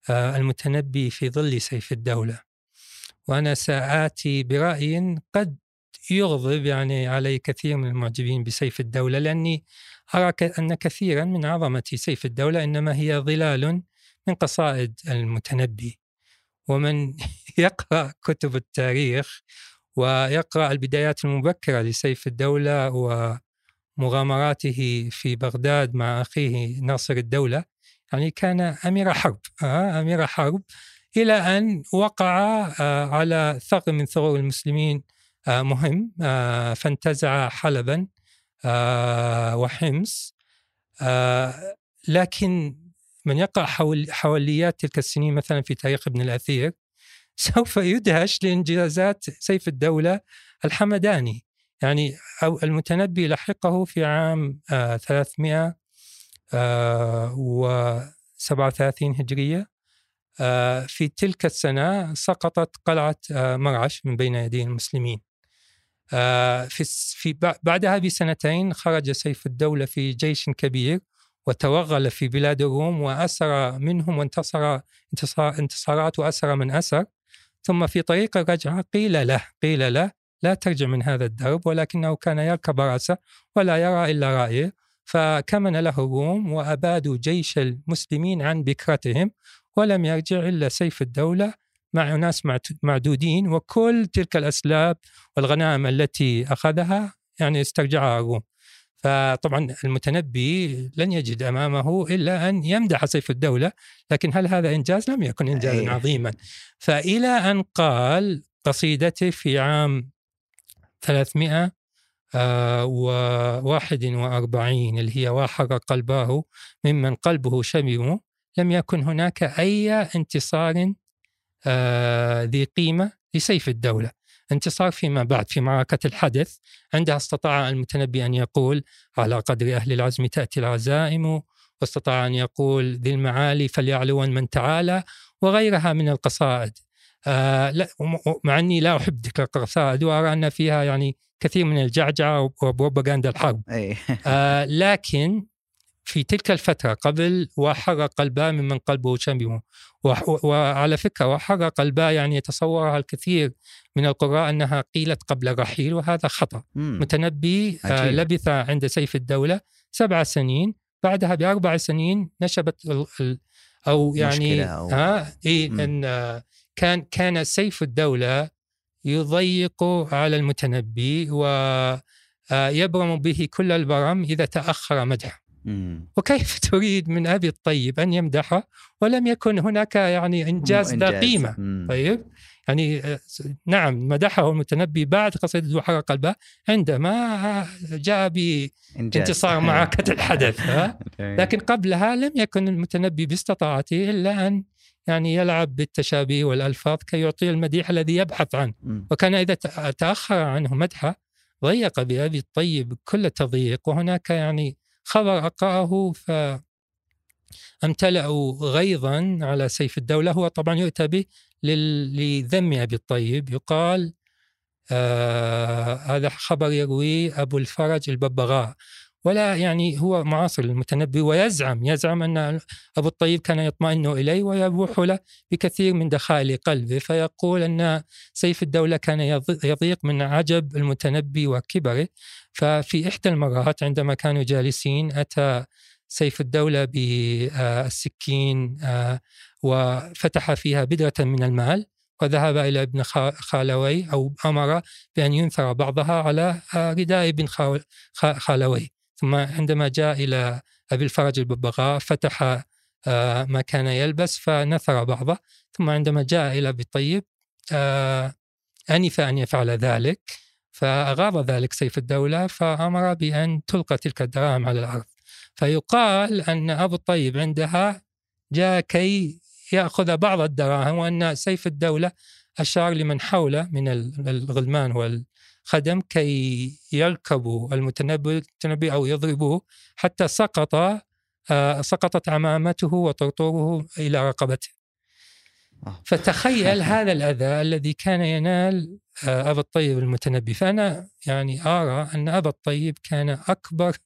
Speaker 3: المتنبي في ظل سيف الدولة. وأنا سآتي برأي قد يغضب يعني علي كثير من المعجبين بسيف الدولة لأني أرى أن كثيرا من عظمة سيف الدولة إنما هي ظلال من قصائد المتنبي ومن <laughs> يقرأ كتب التاريخ ويقرأ البدايات المبكرة لسيف الدولة ومغامراته في بغداد مع أخيه ناصر الدولة. يعني كان أمير حرب آه أمير حرب إلى أن وقع آه على ثغر من ثغور المسلمين آه مهم فانتزع حلبا وحمص. آه لكن من يقرأ حول حوليات تلك السنين مثلا في تاريخ ابن الأثير <laughs> سوف يدهش لإنجازات سيف الدولة الحمداني. يعني أو المتنبي لحقه في عام آه 300 آه و37 هجرية. آه في تلك السنة سقطت قلعة آه مرعش من بين يدي المسلمين. آه، في الس- في بع- بعدها بسنتين خرج سيف الدولة في جيش كبير وتوغل في بلاد الروم وأسر منهم وانتصر انتصار انتصارات وأسر من أسر. ثم في طريق الرجعة قيل له قيل له لا ترجع من هذا الدرب ولكنه كان يركب رأسه ولا يرى إلا رأيه. فكمن له الروم وأبادوا جيش المسلمين عن بكرتهم ولم يرجع إلا سيف الدولة مع ناس معت- معدودين وكل تلك الأسلاب والغنائم التي أخذها يعني استرجعها الروم فطبعا المتنبي لن يجد أمامه إلا أن يمدح سيف الدولة لكن هل هذا إنجاز؟ لم يكن إنجازا
Speaker 2: أيه.
Speaker 3: عظيما فإلى أن قال قصيدته في عام 300 آه، اللي هي وحر قلباه ممن قلبه شبم لم يكن هناك أي انتصار ذي قيمة لسيف الدولة. انتصار فيما بعد في معركة الحدث عندها استطاع المتنبي أن يقول على قدر أهل العزم تأتي العزائم واستطاع أن يقول ذي المعالي فليعلون من تعالى وغيرها من القصائد. آه لا مع أني لا أحب تلك القصائد وأرى أن فيها يعني كثير من الجعجعة وبروباغندا الحرب. <laughs> آه لكن في تلك الفترة قبل وحر قلبا ممن قلبه شبه وح- وعلى فكرة وحر قلبا يعني يتصورها الكثير من القراء أنها قيلت قبل الرحيل وهذا خطأ
Speaker 2: مم.
Speaker 3: متنبي آه. لبث عند سيف الدولة سبع سنين بعدها بأربع سنين نشبت ال ال أو يعني
Speaker 2: أو-
Speaker 3: ها إيه
Speaker 2: مم.
Speaker 3: أن آه، كان كان سيف الدولة يضيق على المتنبي ويبرم به كل البرم إذا تأخر مدحه. وكيف <laughs> تريد من أبي الطيب أن يمدحه ولم يكن هناك يعني إنجاز ذا. قيمة. طيب يعني آه، نعم مدحه المتنبي بعد قصيدة وحر قلبه عندما جاء. بانتصار <laughs> معركة الحدث؟
Speaker 2: جميل.
Speaker 3: لكن قبلها لم يكن المتنبي باستطاعته إلا أن يعني يلعب بالتشابيه والألفاظ كي يعطي المديح الذي يبحث عنه. وكان إذا تأ- تأخر عنه مدحه ضيق بأبي الطيب كل تضييق وهناك يعني خبر أقرأه فامتلأ غيظا على سيف الدولة. هو طبعا يؤتى به لذم أبي الطيب يقال آه هذا خبر يرويه أبو الفرج الببغاء. ولا يعني هو معاصر للمتنبي ويزعم يزعم أن أبو الطيب كان يطمئن إليه ويبوح له بكثير من دخائل قلبه فيقول أن سيف الدولة كان يض- يضيق من عجب المتنبي وكبره. ففي إحدى المرات عندما كانوا جالسين أتى سيف الدولة بالسكين آه، وفتح فيها بدرة من المال وذهب إلى ابن خا- خالوي أو أمر بأن ينثر بعضها على آه، رداء ابن خا- خا- خالوي ثم عندما جاء إلى أبي الفرج الببغاء فتح آه، ما كان يلبس فنثر بعضه ثم عندما جاء إلى أبي الطيب آه، أنف أن يفعل ذلك فأغاض ذلك سيف الدولة فأمر بأن تلقى تلك الدراهم على الأرض. فيقال أن أبو الطيب عندها جاء كي يأخذ بعض الدراهم وأن سيف الدولة أشار لمن حوله من الغلمان والخدم كي يركبوا المتنبي أو يضربوه حتى سقط آه، سقطت عمامته وطرطوره إلى رقبته
Speaker 2: آه.
Speaker 3: فتخيل <laughs> هذا الأذى الذي كان ينال آه، أبا الطيب المتنبي فأنا يعني أرى أن أبا الطيب كان أكبر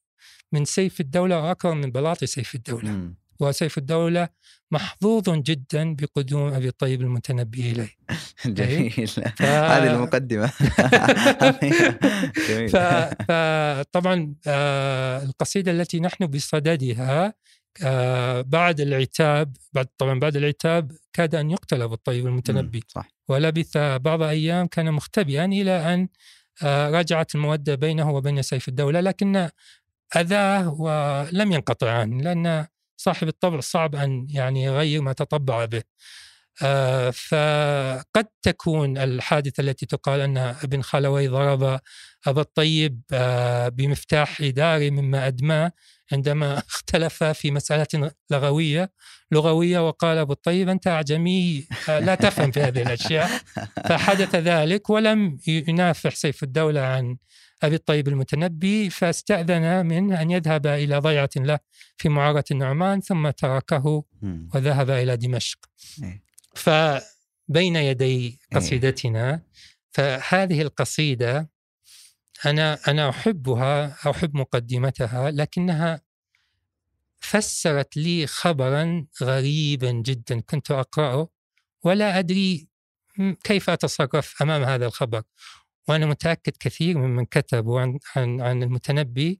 Speaker 3: من سيف الدولة وأكبر من بلاط سيف الدولة. وسيف الدولة محظوظ جدا بقدوم أبي الطيب المتنبي إليه. <laughs>
Speaker 2: جميل. هذه المقدمة. <laughs> جميل.
Speaker 3: ف- فطبعا آه، القصيدة التي نحن بصددها آه، بعد العتاب بعد طبعا بعد العتاب كاد أن يقتل أبو الطيب المتنبي.
Speaker 2: صح.
Speaker 3: ولبث بعض أيام كان مختبئا إلى أن آه، رجعت المودة بينه وبين سيف الدولة لكن أذاه ولم ينقطع عنه لأن صاحب الطبع صعب أن يعني يغير ما تطبع به. آه، فقد تكون الحادثة التي تقال أن ابن خلوي ضرب أبا الطيب آه، بمفتاح داري مما أدماه عندما <laughs> اختلف في مسألة لغوية لغوية وقال أبو الطيب أنت أعجمي آه، لا تفهم في هذه الأشياء. فحدث ذلك ولم ينافح سيف الدولة عن أبي الطيب المتنبي فاستأذن منه أن يذهب إلى ضيعة له في معارة النعمان ثم تركه. وذهب إلى دمشق
Speaker 2: إيه.
Speaker 3: فبين يدي قصيدتنا فهذه القصيدة أنا أنا أحبها أحب مقدمتها لكنها فسرت لي خبرا غريبا جدا كنت أقرأه ولا أدري كيف أتصرف أمام هذا الخبر وأنا متأكد كثير ممن كتبوا عن, عن, عن المتنبي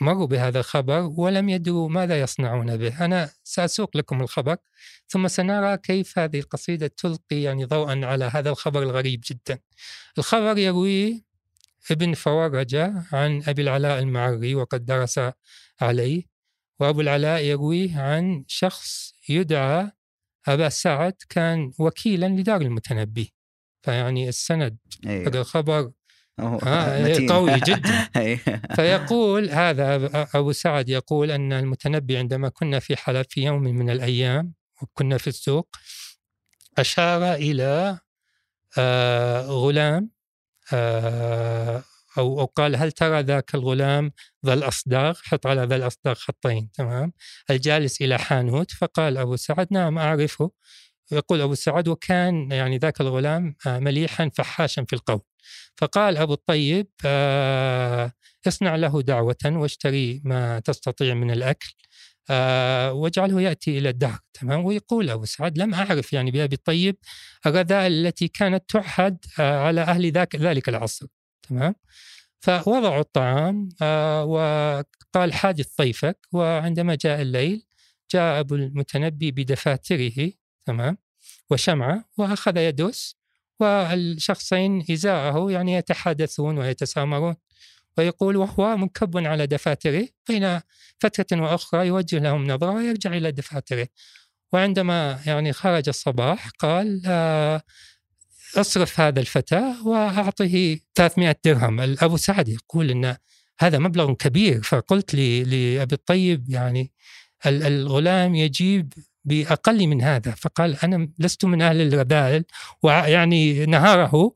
Speaker 3: مروا بهذا الخبر ولم يدروا ماذا يصنعون به. أنا سأسوق لكم الخبر ثم سنرى كيف هذه القصيدة تلقي يعني ضوءا على هذا الخبر الغريب جدا. الخبر يروي ابن فورجة عن أبي العلاء المعري وقد درس عليه وأبو العلاء يرويه عن شخص يدعى أبا سعد كان وكيلا لدار المتنبي. فيعني السند أيوه. هذا الخبر آه <laughs> قوي <laughs> جدا. فيقول هذا أبو سعد يقول أن المتنبي عندما كنا في حلب في يوم من الأيام وكنا في السوق أشار إلى آه غلام آه أو, أو قال هل ترى ذاك الغلام ذا الأصداغ حط على ذا الأصداغ خطين تمام؟ الجالس إلى حانوت فقال أبو سعد نعم أعرفه. يقول أبو سعد وكان يعني ذاك الغلام آه، مليحا فحاشا في القول. فقال أبو الطيب آه اصنع له دعوة واشتري ما تستطيع من الأكل آه واجعله يأتي إلى الدار تمام؟ ويقول أبو سعد لم أعرف يعني بأبي الطيب الرذائل التي كانت تعهد على أهل ذاك ذلك العصر. تمام؟ فوضعوا الطعام وقال حادث ضيفك وعندما جاء الليل جاء أبو المتنبي بدفاتره تمام؟ وشمعة وأخذ يدوس والشخصين إزاءه يعني يتحادثون ويتسامرون ويقول وهو منكب على دفاتره بين فترة وأخرى يوجه لهم نظرة ويرجع إلى دفاتره. وعندما يعني خرج الصباح قال آه أصرف هذا الفتى واعطه 300 درهم. ابو سعد يقول إن هذا مبلغ كبير فقلت لأبي الطيب يعني الغلام يجيب بأقل من هذا فقال أنا لست من أهل الرذائل ويعني نهاره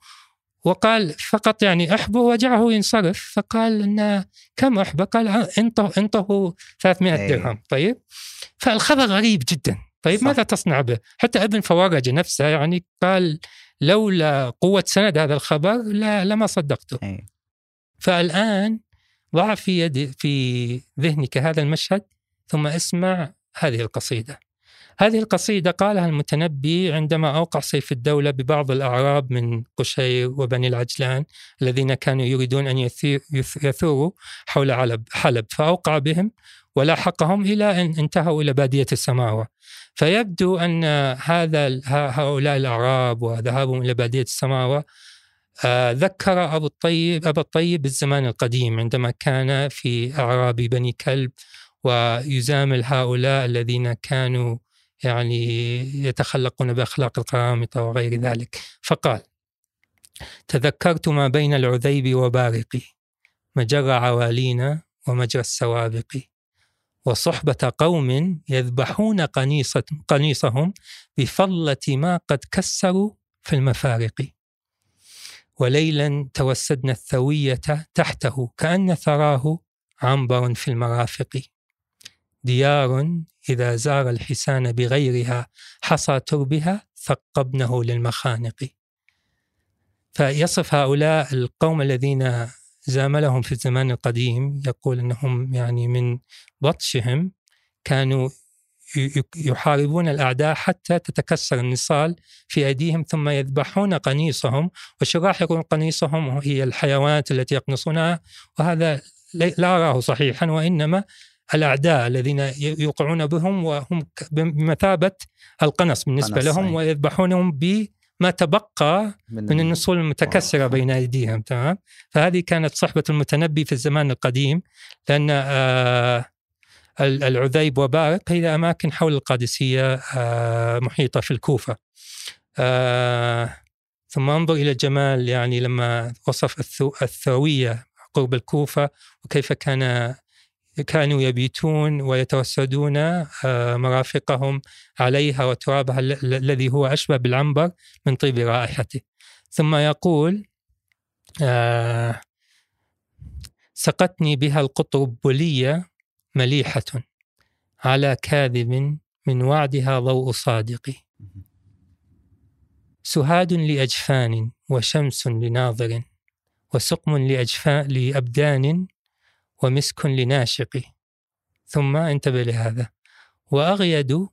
Speaker 3: وقال فقط يعني أحبه ودعه ينصرف فقال إن كم أحبه؟ قال إنطه إنطه 300 إيه. درهم طيب فالخبر غريب جدا طيب صح. ماذا تصنع به؟ حتى ابن فورجه نفسه يعني قال لولا قوة سند هذا الخبر لا لما صدقته أي. فالآن ضع في يد في ذهنك هذا المشهد ثم اسمع هذه القصيدة هذه القصيدة قالها المتنبي عندما أوقع سيف الدولة ببعض الأعراب من قشير وبني العجلان الذين كانوا يريدون أن يثوروا حول حلب, حلب. فأوقع بهم ولاحقهم إلى أن انتهوا إلى بادية السماوة. فيبدو أن هذا هؤلاء الأعراب وذهابهم إلى بادية السماوة آه، ذكر أبو الطيب أبا الطيب بالزمان القديم عندما كان في أعراب بني كلب ويزامل هؤلاء الذين كانوا يعني يتخلقون بأخلاق القرامطة وغير ذلك. فقال تذكرت ما بين العذيب وبارقي مجرى عوالينا ومجرى السوابق وصحبة قوم يذبحون قنيصة قنيصهم بفضلة ما قد كسروا في المفارق. وليلا توسدنا الثوية تحته كأن ثراه عنبر في المرافق. ديار إذا زار الحسان بغيرها حصى تربها ثقبنه للمخانق. فيصف هؤلاء القوم الذين زاملهم في الزمان القديم يقول إنهم يعني من بطشهم كانوا يحاربون الأعداء حتى تتكسر النصال في أيديهم ثم يذبحون قنيصهم والشراح قنيصهم هي الحيوانات التي يقنصونها وهذا لا أراه صحيحا وإنما الأعداء الذين يوقعون بهم وهم بمثابة القنص بالنسبة لهم ويذبحونهم ما تبقى من, من النصول المتكسرة بين أيديهم تمام؟ فهذه كانت صحبة المتنبي في الزمان القديم لأن آه العذيب وبارق هي أماكن حول القادسية آه محيطة في الكوفة. آه ثم انظر إلى الجمال يعني لما وصف الثوية قرب الكوفة وكيف كان كانوا يبيتون ويتوسدون آه، مرافقهم عليها وترابها الذي هو أشبه بالعنبر من طيب رائحته. ثم يقول آه، سقتني بها القطربلية مليحة على كاذب من وعدها ضوء صادق. سهاد لأجفان وشمس لناظر وسقم لأجفاء لأبدان ومسك لناشق. ثم انتبه لهذا. وأغيد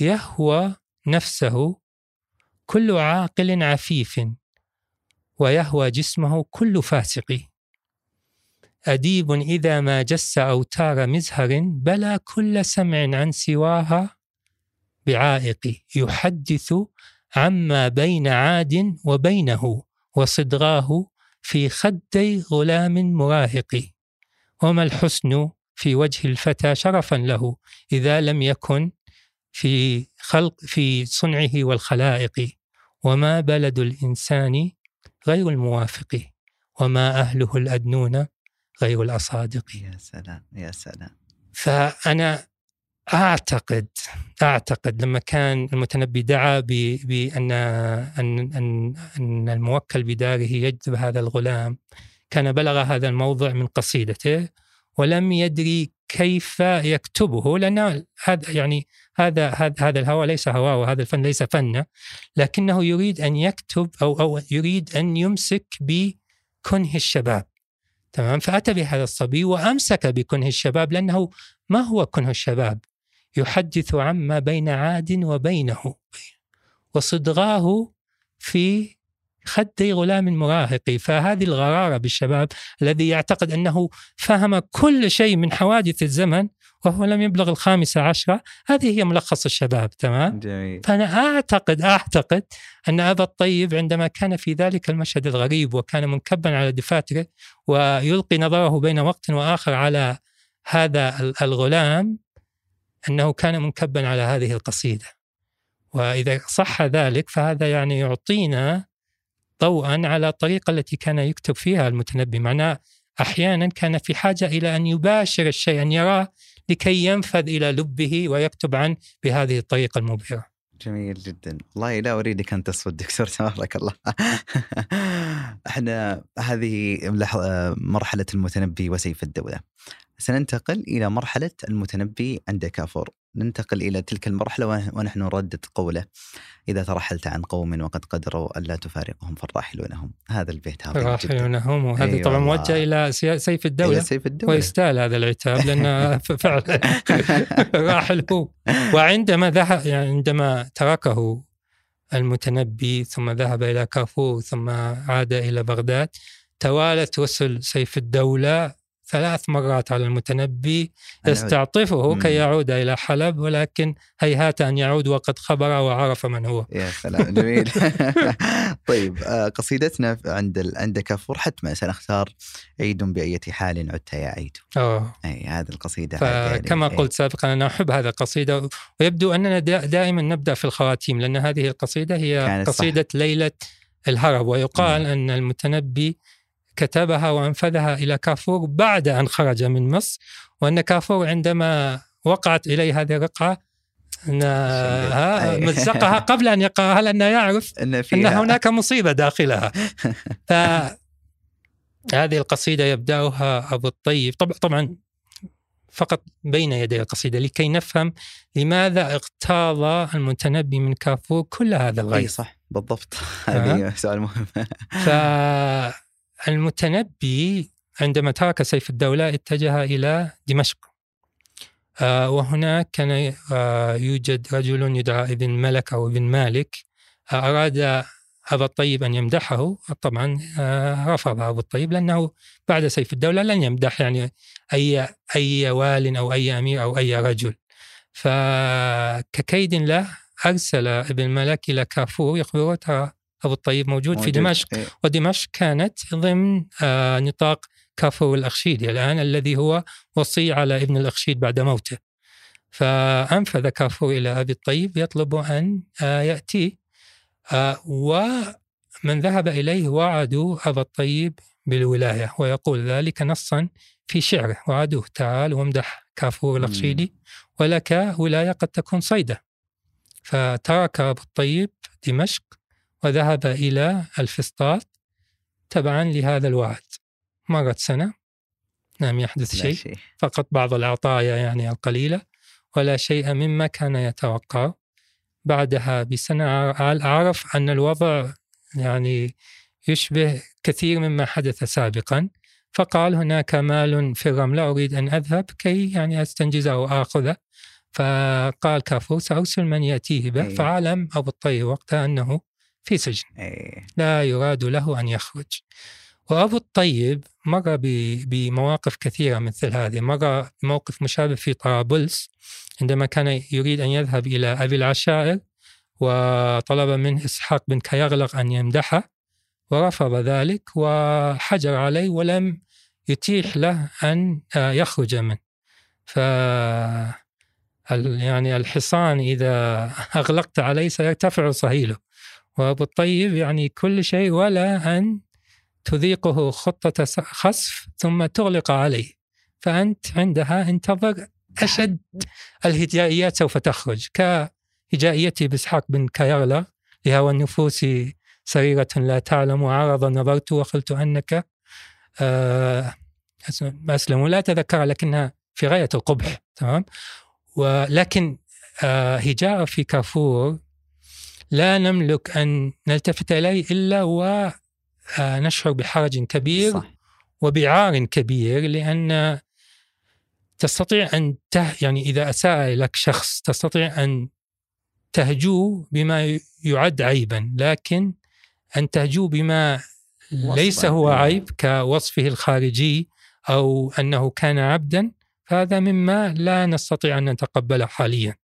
Speaker 3: يهوى نفسه كل عاقل عفيف ويهوى جسمه كل فاسق. أديب إذا ما جس أوتار مزهر بلا كل سمع عن سواها بعائق. يحدث عما بين عاد وبينه وصدغاه في خدي غلام مراهق. وما الحسن في وجه الفتى شرفا له إذا لم يكن في خلق في صنعه والخلائق. وما بلد الإنسان غير الموافق. وما أهله الأدنون غير الأصادق.
Speaker 2: يا سلام يا سلام.
Speaker 3: فأنا أعتقد أعتقد لما كان المتنبي دعا بأن أن أن الموكل بداره يجذب هذا الغلام كان بلغ هذا الموضع من قصيدته ولم يدري كيف يكتبه لأن هذا يعني هذا هذا الهوى ليس هواه وهذا الفن ليس فنه لكنه يريد أن يكتب أو أو يريد أن يمسك بكنه الشباب. تمام؟ فأتى بهذا الصبي وأمسك بكنه الشباب لأنه ما هو كنه الشباب؟ يحدث عما بين عاد وبينه وصدغاه في خدي غلام مراهق فهذه الغرارة بالشباب الذي يعتقد أنه فهم كل شيء من حوادث الزمن وهو لم يبلغ الخامسة عشرة هذه هي ملخص الشباب تمام؟
Speaker 2: جميل.
Speaker 3: فأنا أعتقد أعتقد أن أبا الطيب عندما كان في ذلك المشهد الغريب وكان منكبا على دفاتره ويلقي نظره بين وقت وآخر على هذا الغلام أنه كان منكبا على هذه القصيدة. وإذا صح ذلك فهذا يعني يعطينا ضوءا على الطريقة التي كان يكتب فيها المتنبي. معناه أحيانا كان في حاجة إلى أن يباشر الشيء أن يراه لكي ينفذ إلى لبه ويكتب عنه بهذه الطريقة المبهرة.
Speaker 2: جميل جدا. والله لا أريدك أن تصفد دكتور. <laughs> تبارك الله. <laughs> إحنا هذه مرحلة المتنبي وسيف الدولة. سننتقل إلى مرحلة المتنبي عند كافور. ننتقل إلى تلك المرحلة ونحن نردد قوله. إذا ترحلت عن قوم وقد قدروا ألا تفارقهم فالراحلون هم هذا البيت
Speaker 3: عظيم الراحلون هم وهذا أيوة طبعا موجه إلى سيف الدولة, إلى
Speaker 2: سيف الدولة.
Speaker 3: ويستاهل هذا العتاب لأن <laughs> فعلا <laughs> راحل هو. وعندما ذهب يعني عندما تركه المتنبي ثم ذهب إلى كافور ثم عاد إلى بغداد توالت رسل سيف الدولة ثلاث مرات على المتنبي يستعطفه كي يعود إلى حلب ولكن هيهات أن يعود وقد خبر وعرف من هو.
Speaker 2: يا سلام جميل. <laughs> طيب آه، قصيدتنا عند عند كفور حتما سنختار عيد بأية حال عدت يا عيد.
Speaker 3: أوه.
Speaker 2: أي هذه القصيدة
Speaker 3: يعني قلت سابقا أنا أحب هذه القصيدة ويبدو أننا دائما نبدأ في الخواتيم لأن هذه القصيدة هي قصيدة صح. ليلة الهرب ويقال أن المتنبي كتبها وأنفذها إلى كافور بعد أن خرج من مصر وأن كافور عندما وقعت إليه هذه الرقعة <laughs> مزقها قبل أن يقرأها لأنه يعرف إن, أن هناك مصيبة داخلها. <laughs> ف هذه القصيدة يبدأها أبو الطيب. طبعا طبعا فقط بين يدي القصيدة لكي نفهم لماذا اغتاظ المتنبي من كافور كل هذا الغيظ
Speaker 2: صح بالضبط. هذه سؤال مهم.
Speaker 3: ف <laughs> المتنبي عندما ترك سيف الدولة اتجه إلى دمشق. آه وهناك كان آه يوجد رجل يدعى ابن ملك أو ابن مالك آه أراد أبا الطيب أن يمدحه. طبعا رفض أبو الطيب لأنه بعد سيف الدولة لن يمدح يعني أي أي وال أو أي أمير أو أي رجل. فككيد له أرسل ابن ملك إلى كافور يخبره ترى أبو الطيب موجود, موجود. في دمشق. إيه. ودمشق كانت ضمن آه نطاق كافو الأخشيدي الآن الذي هو وصي على ابن الأخشيد بعد موته. فأنفذ كافو إلى أبي الطيب يطلب أن آه يأتي. آه ومن ذهب إليه وعدوا أبا الطيب بالولاية ويقول ذلك نصا في شعره. وعدوه تعال وامدح كافور الأخشيدي ولك ولاية قد تكون صيدة. فترك أبو الطيب دمشق وذهب إلى الفسطاط تبعا لهذا الوعد. مرت سنة. لم يحدث شيء. شيء. فقط بعض العطايا يعني القليلة. ولا شيء مما كان يتوقع. بعدها بسنة عرف أن الوضع يعني يشبه كثير مما حدث سابقا. فقال هناك مال في الرملة أريد أن أذهب كي يعني أستنجزه وآخذه فقال كافور سأرسل من يأتيه به.
Speaker 2: أي.
Speaker 3: فعلم أبو الطيب وقتها أنه في سجن.
Speaker 2: إيه.
Speaker 3: لا يراد له أن يخرج. وأبو الطيب مر بمواقف كثيرة مثل هذه. مر بموقف مشابه في طرابلس عندما كان يريد أن يذهب إلى أبي العشائر وطلب منه إسحاق بن كيغلق أن يمدحه ورفض ذلك وحجر عليه ولم يتيح له أن آه، يخرج منه. ف يعني الحصان إذا أغلقت عليه سيرتفع صهيله. وأبو الطيب يعني كل شيء ولا أن تذيقه خطة خسف ثم تغلق عليه. فأنت عندها انتظر أشد الهجائيات سوف تخرج. كهجائيته بإسحاق بن كيرلا لهوى النفوس سريرة لا تعلم عرض نظرت وقلت أنك آه، أسلم- لا أتذكر لكنها في غاية القبح تمام؟ ولكن آه، هجاء في كافور لا نملك أن نلتفت إليه إلا ونشعر بحرج كبير
Speaker 2: صح
Speaker 3: وبعار كبير لأن تستطيع أن ته يعني إذا أساء لك شخص تستطيع أن تهجوه بما يعد عيبا لكن أن تهجوه بما ليس هو. عيب كوصفه الخارجي أو أنه كان عبدا فهذا مما لا نستطيع أن نتقبله حاليا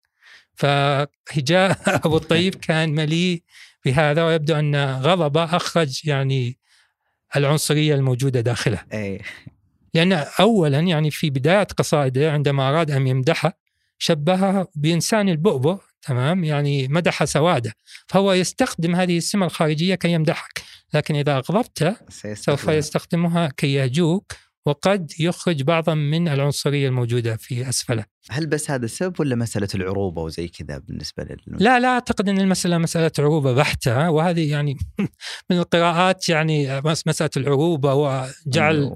Speaker 3: فهجاء <laughs> أبو الطيب <laughs> كان مليء بهذا ويبدو أن غضبه أخرج يعني العنصرية الموجودة داخله
Speaker 2: إيه.
Speaker 3: لأن أولا يعني في بداية قصائده عندما أراد أن يمدحه شبهها بإنسان البؤبؤ تمام يعني مدح سواده فهو يستخدم هذه السمة الخارجية كي يمدحك لكن إذا أغضبته سوف. يستخدمها كي يهجوك وقد يخرج بعضا من العنصرية الموجودة في أسفله
Speaker 2: هل بس هذا السبب ولا مسألة العروبة وزي كذا بالنسبة لل
Speaker 3: لا لا أعتقد أن المسألة مسألة عروبة بحتة وهذه يعني <laughs> من القراءات يعني مس- مسألة العروبة وجعل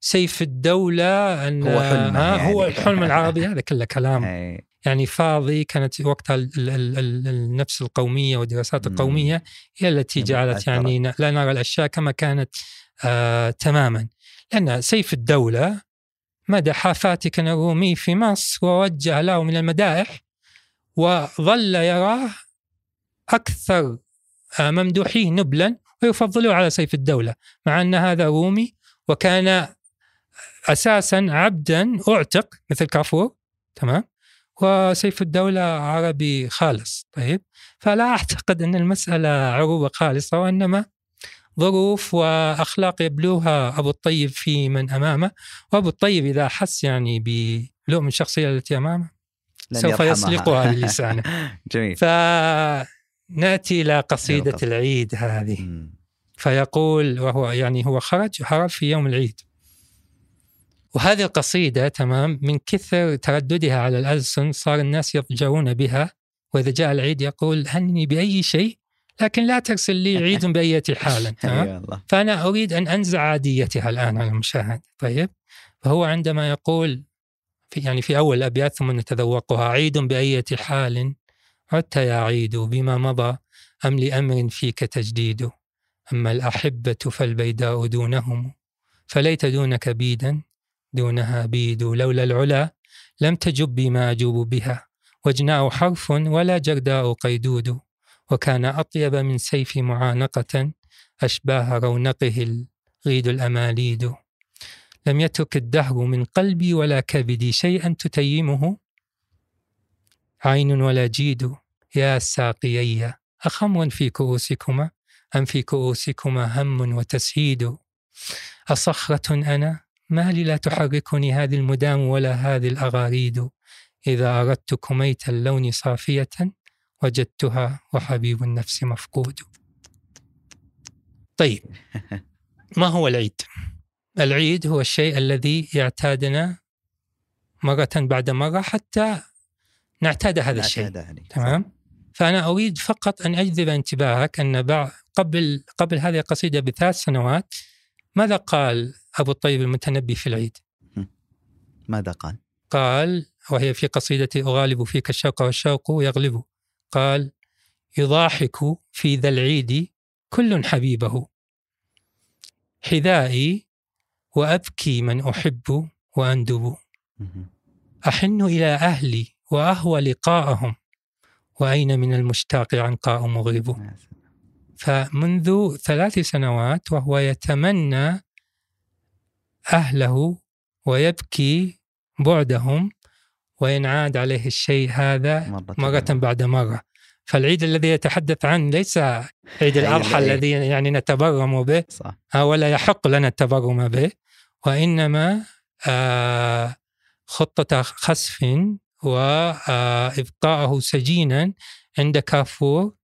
Speaker 3: سيف الدولة أن
Speaker 2: هو حلمه
Speaker 3: ها
Speaker 2: يعني.
Speaker 3: هو الحلم العربي هذا كله كلام. <laughs> يعني فاضي كانت وقتها ال- ال- ال- ال- النفس القومية والدراسات. القومية هي التي جعلت. يعني لا نرى الأشياء كما كانت آه تماما لأن سيف الدولة مدح فاتكا الرومي في مصر ووجه له من المدائح وظل يراه أكثر آه، ممدوحيه نبلا ويفضله على سيف الدولة مع أن هذا رومي وكان أساسا عبدا أعتق مثل كافور تمام؟ وسيف الدولة عربي خالص طيب؟ فلا أعتقد أن المسألة عروبة خالصة وإنما ظروف وأخلاق يبلوها أبو الطيب في من أمامه وأبو الطيب إذا أحس يعني بلؤم الشخصية التي أمامه
Speaker 2: لن
Speaker 3: سوف. يسلقها بلسانه <laughs>
Speaker 2: جميل
Speaker 3: فنأتي إلى قصيدة
Speaker 2: القصيدة.
Speaker 3: العيد هذه. فيقول وهو يعني هو خرج هرب في يوم العيد وهذه القصيدة تمام من كثر ترددها على الألسن صار الناس يضجرون بها وإذا جاء العيد يقول هني بأي شيء لكن لا ترسل لي <laughs> عيد بأية حال <laughs>
Speaker 2: والله
Speaker 3: فأنا أريد أن أنزع عاديتها الآن على المشاهد. طيب. فهو عندما يقول في يعني في أول الأبيات ثم نتذوقها عيد بأية حال عدت يا عيد بما مضى أم لأمر فيك تجديد؟ أما الأحبة فالبيداء دونهم فليت دونك بيدا دونها بيد لولا العلا لم تجب بي ما أجوب بها وجناء حرف ولا جرداء قيدود. وكان أطيب من سيفي معانقة أشباه رونقه الغيد الأماليد. لم يترك الدهر من قلبي ولا كبدي شيئا تتيمه؟ عين ولا جيد يا ساقيي أخمر في كؤوسكما أم في كؤوسكما هم وتسهيد؟ أصخرة أنا ما لي لا تحركني هذه المدام ولا هذه الأغاريد إذا أردت كميت اللون صافية وجدتها وحبيب النفس مفقود طيب <laughs> ما هو العيد؟ العيد هو الشيء الذي يعتادنا مرة بعد مرة حتى نعتاد هذا الشيء. تمام فأنا أريد فقط أن أجذب انتباهك أن قبل قبل هذه القصيدة بثلاث سنوات ماذا قال أبو الطيب المتنبي في العيد؟
Speaker 2: ماذا قال؟
Speaker 3: قال وهي في قصيدة أغالب فيك الشوق والشوق يغلب قال يضاحك في ذا العيد كل حبيبه حذائي وأبكي من أحب وأندب. أحن إلى أهلي وأهوى لقاءهم وأين من المشتاق عنقاء مغيب. فمنذ ثلاث سنوات وهو يتمنى أهله ويبكي بعدهم وينعاد عليه الشيء هذا
Speaker 2: مرة
Speaker 3: مرة بعد مرة. فالعيد الذي يتحدث عنه ليس عيد الأضحى. الذي يعني نتبرم به
Speaker 2: صح.
Speaker 3: آه، ولا يحق لنا التبرم به وإنما آه، خطة خسف وإبقاءه سجينا عند كافور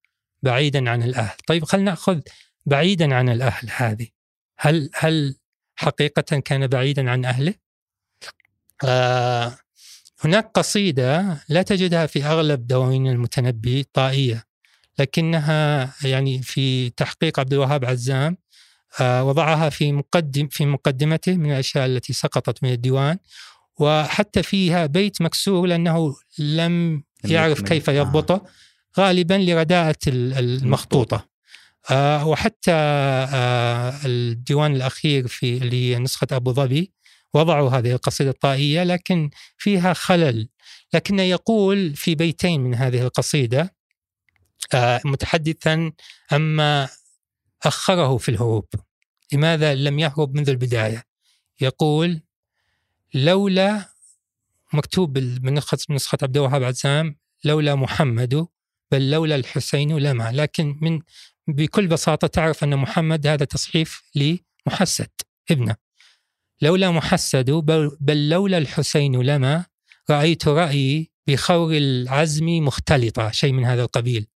Speaker 3: بعيدا عن الأهل. طيب خلينا نأخذ بعيدا عن الأهل هذه. هل هل حقيقة كان بعيدا عن أهله؟ آه هناك قصيدة لا تجدها في أغلب دواوين المتنبي طائية لكنها يعني في تحقيق عبد الوهاب عزام آه وضعها في مقدم في مقدمته من الأشياء التي سقطت من الديوان وحتى فيها بيت مكسور لأنه لم يعرف. كيف
Speaker 2: آه.
Speaker 3: يضبطه غالبا لرداءة ال- المخطوطة آه وحتى الديوان الأخير في اللي هي نسخة أبو ظبي وضعوا هذه القصيدة الطائية لكن فيها خلل. لكنه يقول في بيتين من هذه القصيدة آه متحدثا عما أخره في الهروب. لماذا لم يهرب منذ البداية؟ يقول لولا مكتوب من نسخة عبد الوهاب عزام لولا محمد بل لولا الحسين لما لكن من بكل بساطة تعرف أن محمد هذا تصحيف لمحسد ابنه. لولا محسد بل, لولا الحسين لما رأيت رأيي بخور العزم مختلطة شيء من هذا القبيل.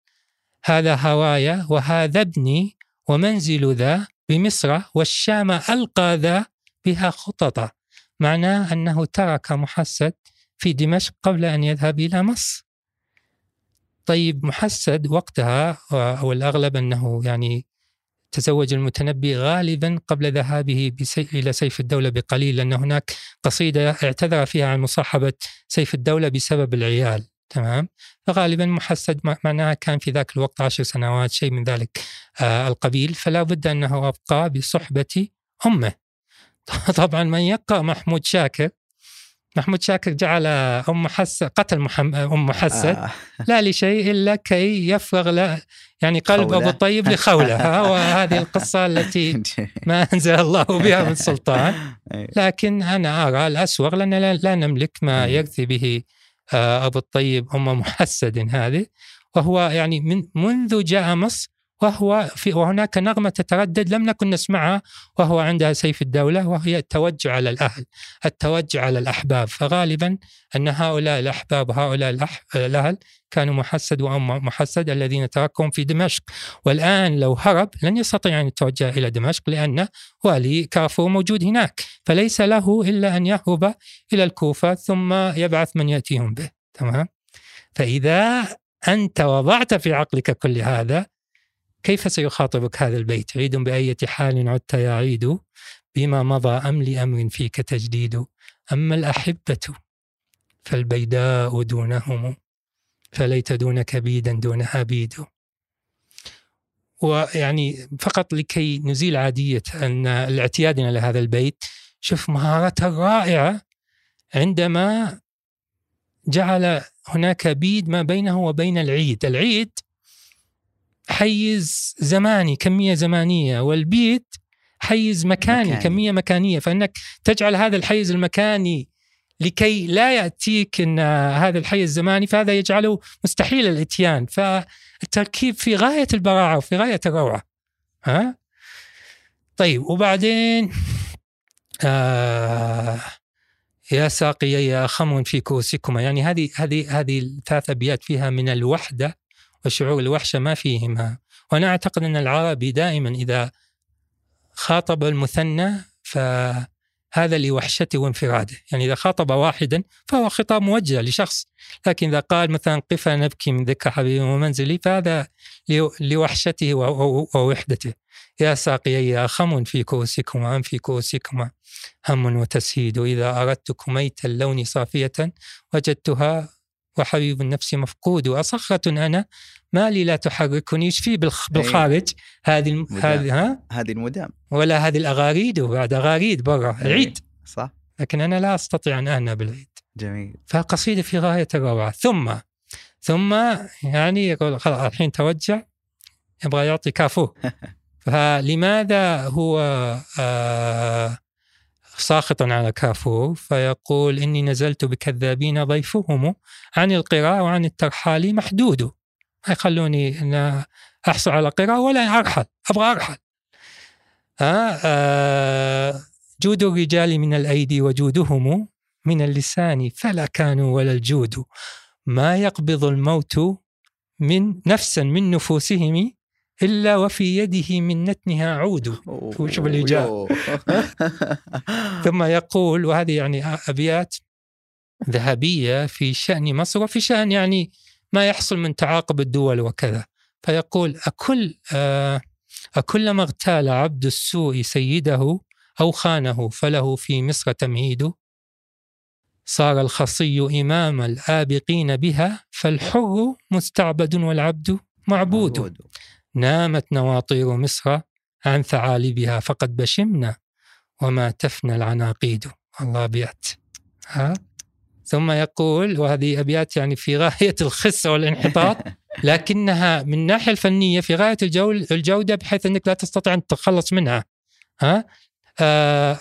Speaker 3: هذا هوايا وهذا ابني ومنزل ذا بمصر والشام ألقى ذا بها خططا. معناه أنه ترك محسد في دمشق قبل أن يذهب إلى مصر. طيب محسد وقتها أو الأغلب أنه يعني تزوج المتنبي غالبا قبل ذهابه. إلى سيف الدولة بقليل لأن هناك قصيدة اعتذر فيها عن مصاحبة سيف الدولة بسبب العيال. تمام؟ فغالبا محسد مع- معناها كان في ذاك الوقت عشر سنوات شيء من ذلك آه القبيل. فلا بد أنه أبقى بصحبة أمه. <laughs> طبعا من يقرأ محمود شاكر. محمود شاكر جعل أم محسد قتل محمد أم محسد
Speaker 2: آه.
Speaker 3: لا لشيء إلا كي يفرغ له يعني قلب
Speaker 2: خولة.
Speaker 3: أبو الطيب لخوله <laughs> وهذه القصة التي <laughs> ما أنزل الله بها من سلطان
Speaker 2: أي.
Speaker 3: لكن أنا أرى الاسوغ لأن لا, نملك ما. يرثي به آه، أبو الطيب أم محسد هذه وهو يعني من منذ جاء مصر وهو في وهناك نغمة تتردد لم نكن نسمعها وهو عندها سيف الدولة وهي التوجع على الأهل، التوجع على الأحباب، فغالبا أن هؤلاء الأحباب هؤلاء الأح... الأهل كانوا محسد وأم محسد الذين تركهم في دمشق، والآن لو هرب لن يستطيع أن يتوجه إلى دمشق لأن والي كافور موجود هناك، فليس له إلا أن يهرب إلى الكوفة ثم يبعث من يأتيهم به، تمام؟ فإذا أنت وضعت في عقلك كل هذا كيف سيخاطبك هذا البيت؟ عيد بأية حال عدت يا عيد بما مضى أم لأمر فيك تجديد. أما الأحبة فالبيداء دونهم فليت دونك بيدا دونها بيد ويعني فقط لكي نزيل عادية أن الاعتيادنا لهذا البيت شوف مهارته الرائعة عندما جعل هناك بيد ما بينه وبين العيد. العيد حيز زماني كمية زمانية والبيت حيز مكاني,
Speaker 2: مكاني.
Speaker 3: مكاني. كمية مكانية فإنك تجعل هذا الحيز المكاني لكي لا يأتيك أن هذا الحيز الزماني فهذا يجعله مستحيل الإتيان فالتركيب في غاية البراعة وفي غاية الروعة ها؟ طيب وبعدين آه يا ساقيي يا خمر في كؤوسكما يعني هذه هذه هذه الثلاث أبيات فيها من الوحدة وشعور الوحشة ما فيهما. وأنا أعتقد أن العربي دائما إذا خاطب المثنى فهذا لوحشته وانفراده. يعني إذا خاطب واحدا فهو خطاب موجه لشخص. لكن إذا قال مثلا قفا نبكي من ذكر حبيبي ومنزلي فهذا لو- لوحشته ووحدته. يا ساقيي خم في كؤوسكما أم في كؤوسكما. هم وتسهيد إذا أردت كميت اللون صافية وجدتها وحبيب النفس مفقود. أصخرة أنا ما لي لا تحركني إيش في بالخ- بالخارج. هذه. هذه ها؟
Speaker 2: هذه المدام.
Speaker 3: ولا هذه الأغاريد وبعد أغاريد برا.
Speaker 2: إيه.
Speaker 3: العيد
Speaker 2: صح.
Speaker 3: لكن أنا لا أستطيع أن أهنى بالعيد.
Speaker 2: جميل.
Speaker 3: فقصيدة في غاية الروعة. ثم ثم يعني يقول خلاص الحين توجع. يبغى يعطي كافو. <laughs> فلماذا هو آه ساخط على كافور فيقول إني نزلت بكذابين ضيفهم. عن القراءة وعن الترحال محدود. يخلوني أن أحصل على قراءة ولا أرحل أبغى أرحل آه آه جود الرجال من الأيدي وجودهم من اللسان فلا كانوا ولا الجود ما يقبض الموت من نفسا من نفوسهم إلا وفي يده من نتنها عود شوف الإيجاب.
Speaker 2: أوه. <laughs> <laughs>
Speaker 3: ثم يقول وهذه يعني أبيات ذهبية في شأن مصر وفي شأن يعني ما يحصل من تعاقب الدول وكذا. فيقول أكل آه أكلما اغتال عبد السوء سيده أو خانه فله في مصر تمهيد. صار الخصي إمام الآبقين بها فالحر مستعبد والعبد معبود. نامت نواطير مصر عن ثعالبها فقد بشمنا وما تفنى العناقيد. الله أبيات ها؟ ثم يقول وهذه أبيات يعني في غاية <laughs> الخسة والانحطاط <laughs> لكنها من الناحية الفنية في غاية الجول الجودة بحيث أنك لا تستطيع أن تتخلص منها. ها؟ آه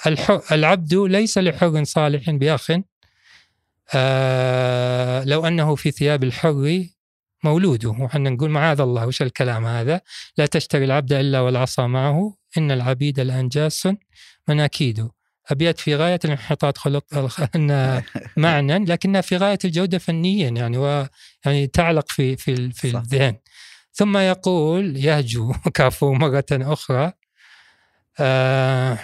Speaker 3: العبد ليس لحر صالح بأخ. آه لو أنه في ثياب الحر مولوده وحنا نقول معاذ الله وش الكلام هذا؟ لا تشتري العبد إلا والعصا معه. إن العبيد الأنجاس مناكيد أبيات في غاية الانحطاط خلق أن معنى لكنها في غاية الجودة فنيا يعني و يعني تعلق في في في. الذهن. ثم يقول يهجو <laughs> كافو مرة أخرى آه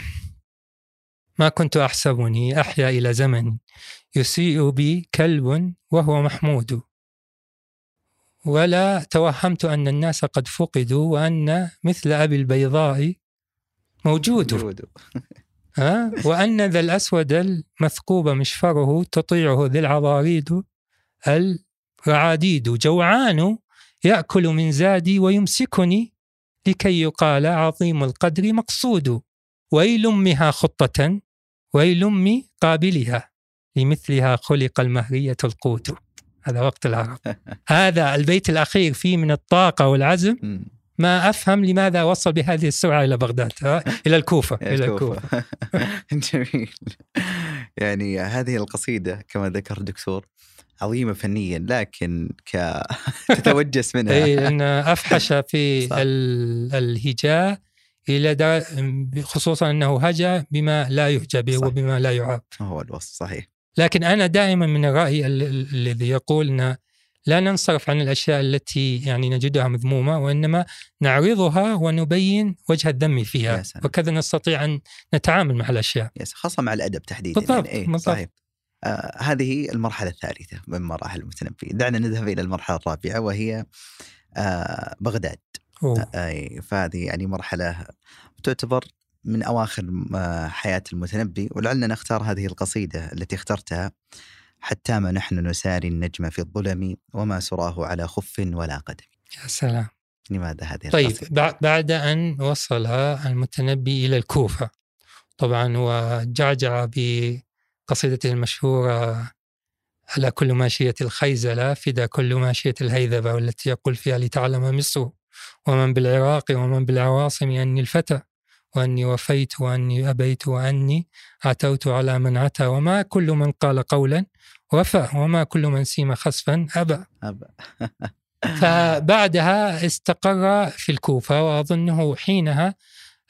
Speaker 3: ما كنت أحسبني أحيا إلى زمن يسيء بي كلب وهو محمود. ولا توهمت أن الناس قد فقدوا وأن مثل أبي البيضاء موجود. ها؟ وأن ذا الأسود المثقوب مشفره تطيعه ذي العضاريد الرعاديد. جوعان يأكل من زادي ويمسكني لكي يقال عظيم القدر مقصود. ويل أمها خطة ويل أم قابلها لمثلها خلق المهرية القوت هذا وقت العرب. <laughs> هذا البيت الأخير فيه من الطاقة والعزم. ما أفهم لماذا وصل بهذه السرعة إلى بغداد ها؟ إلى الكوفة إلى الكوفة <laughs>
Speaker 2: جميل يعني هذه القصيدة كما ذكر الدكتور عظيمة فنيا لكن ك <laughs> تتوجس منها
Speaker 3: اي لأن أفحش <laughs> في. ال- الهجاء إلى در... خصوصا إنه هجأ بما لا يهجى به. وبما لا يعاب
Speaker 2: هو الوصف صحيح
Speaker 3: لكن أنا دائما من الرأي ال- ال- الذي يقول إن لا ننصرف عن الأشياء التي يعني نجدها مذمومة وإنما نعرضها ونبين وجه الذم فيها. وكذا نستطيع أن نتعامل مع الأشياء.
Speaker 2: يس خاصة مع الأدب تحديدا.
Speaker 3: بالضبط،
Speaker 2: يعني إيه
Speaker 3: بالضبط.
Speaker 2: صحيح. آه هذه المرحلة الثالثة من مراحل المتنبي. دعنا نذهب إلى المرحلة الرابعة وهي آه بغداد.
Speaker 3: أوه.
Speaker 2: أي فهذه يعني مرحلة تعتبر من أواخر آه، حياة المتنبي. ولعلنا نختار هذه القصيدة التي اخترتها. حتى ما نحن نساري النجم في الظلم وما سراه على خف ولا قدم
Speaker 3: يا سلام
Speaker 2: لماذا هذه
Speaker 3: طيب
Speaker 2: القصيدة؟
Speaker 3: بع- بعد أن وصل المتنبي إلى الكوفة طبعا وجعجع بقصيدته المشهورة على كل ماشية الخيزلة فدا كل ماشية الهيذبة والتي يقول فيها لتعلم مصر ومن بالعراق ومن بالعواصم أني الفتى وأني وفيت وأني أبيت وأني عتوت على من عتى وما كل من قال قولا وفى وما كل من سيم خسفا أبى
Speaker 2: أبأ. <laughs> <laughs>
Speaker 3: فبعدها استقر في الكوفة وأظنه حينها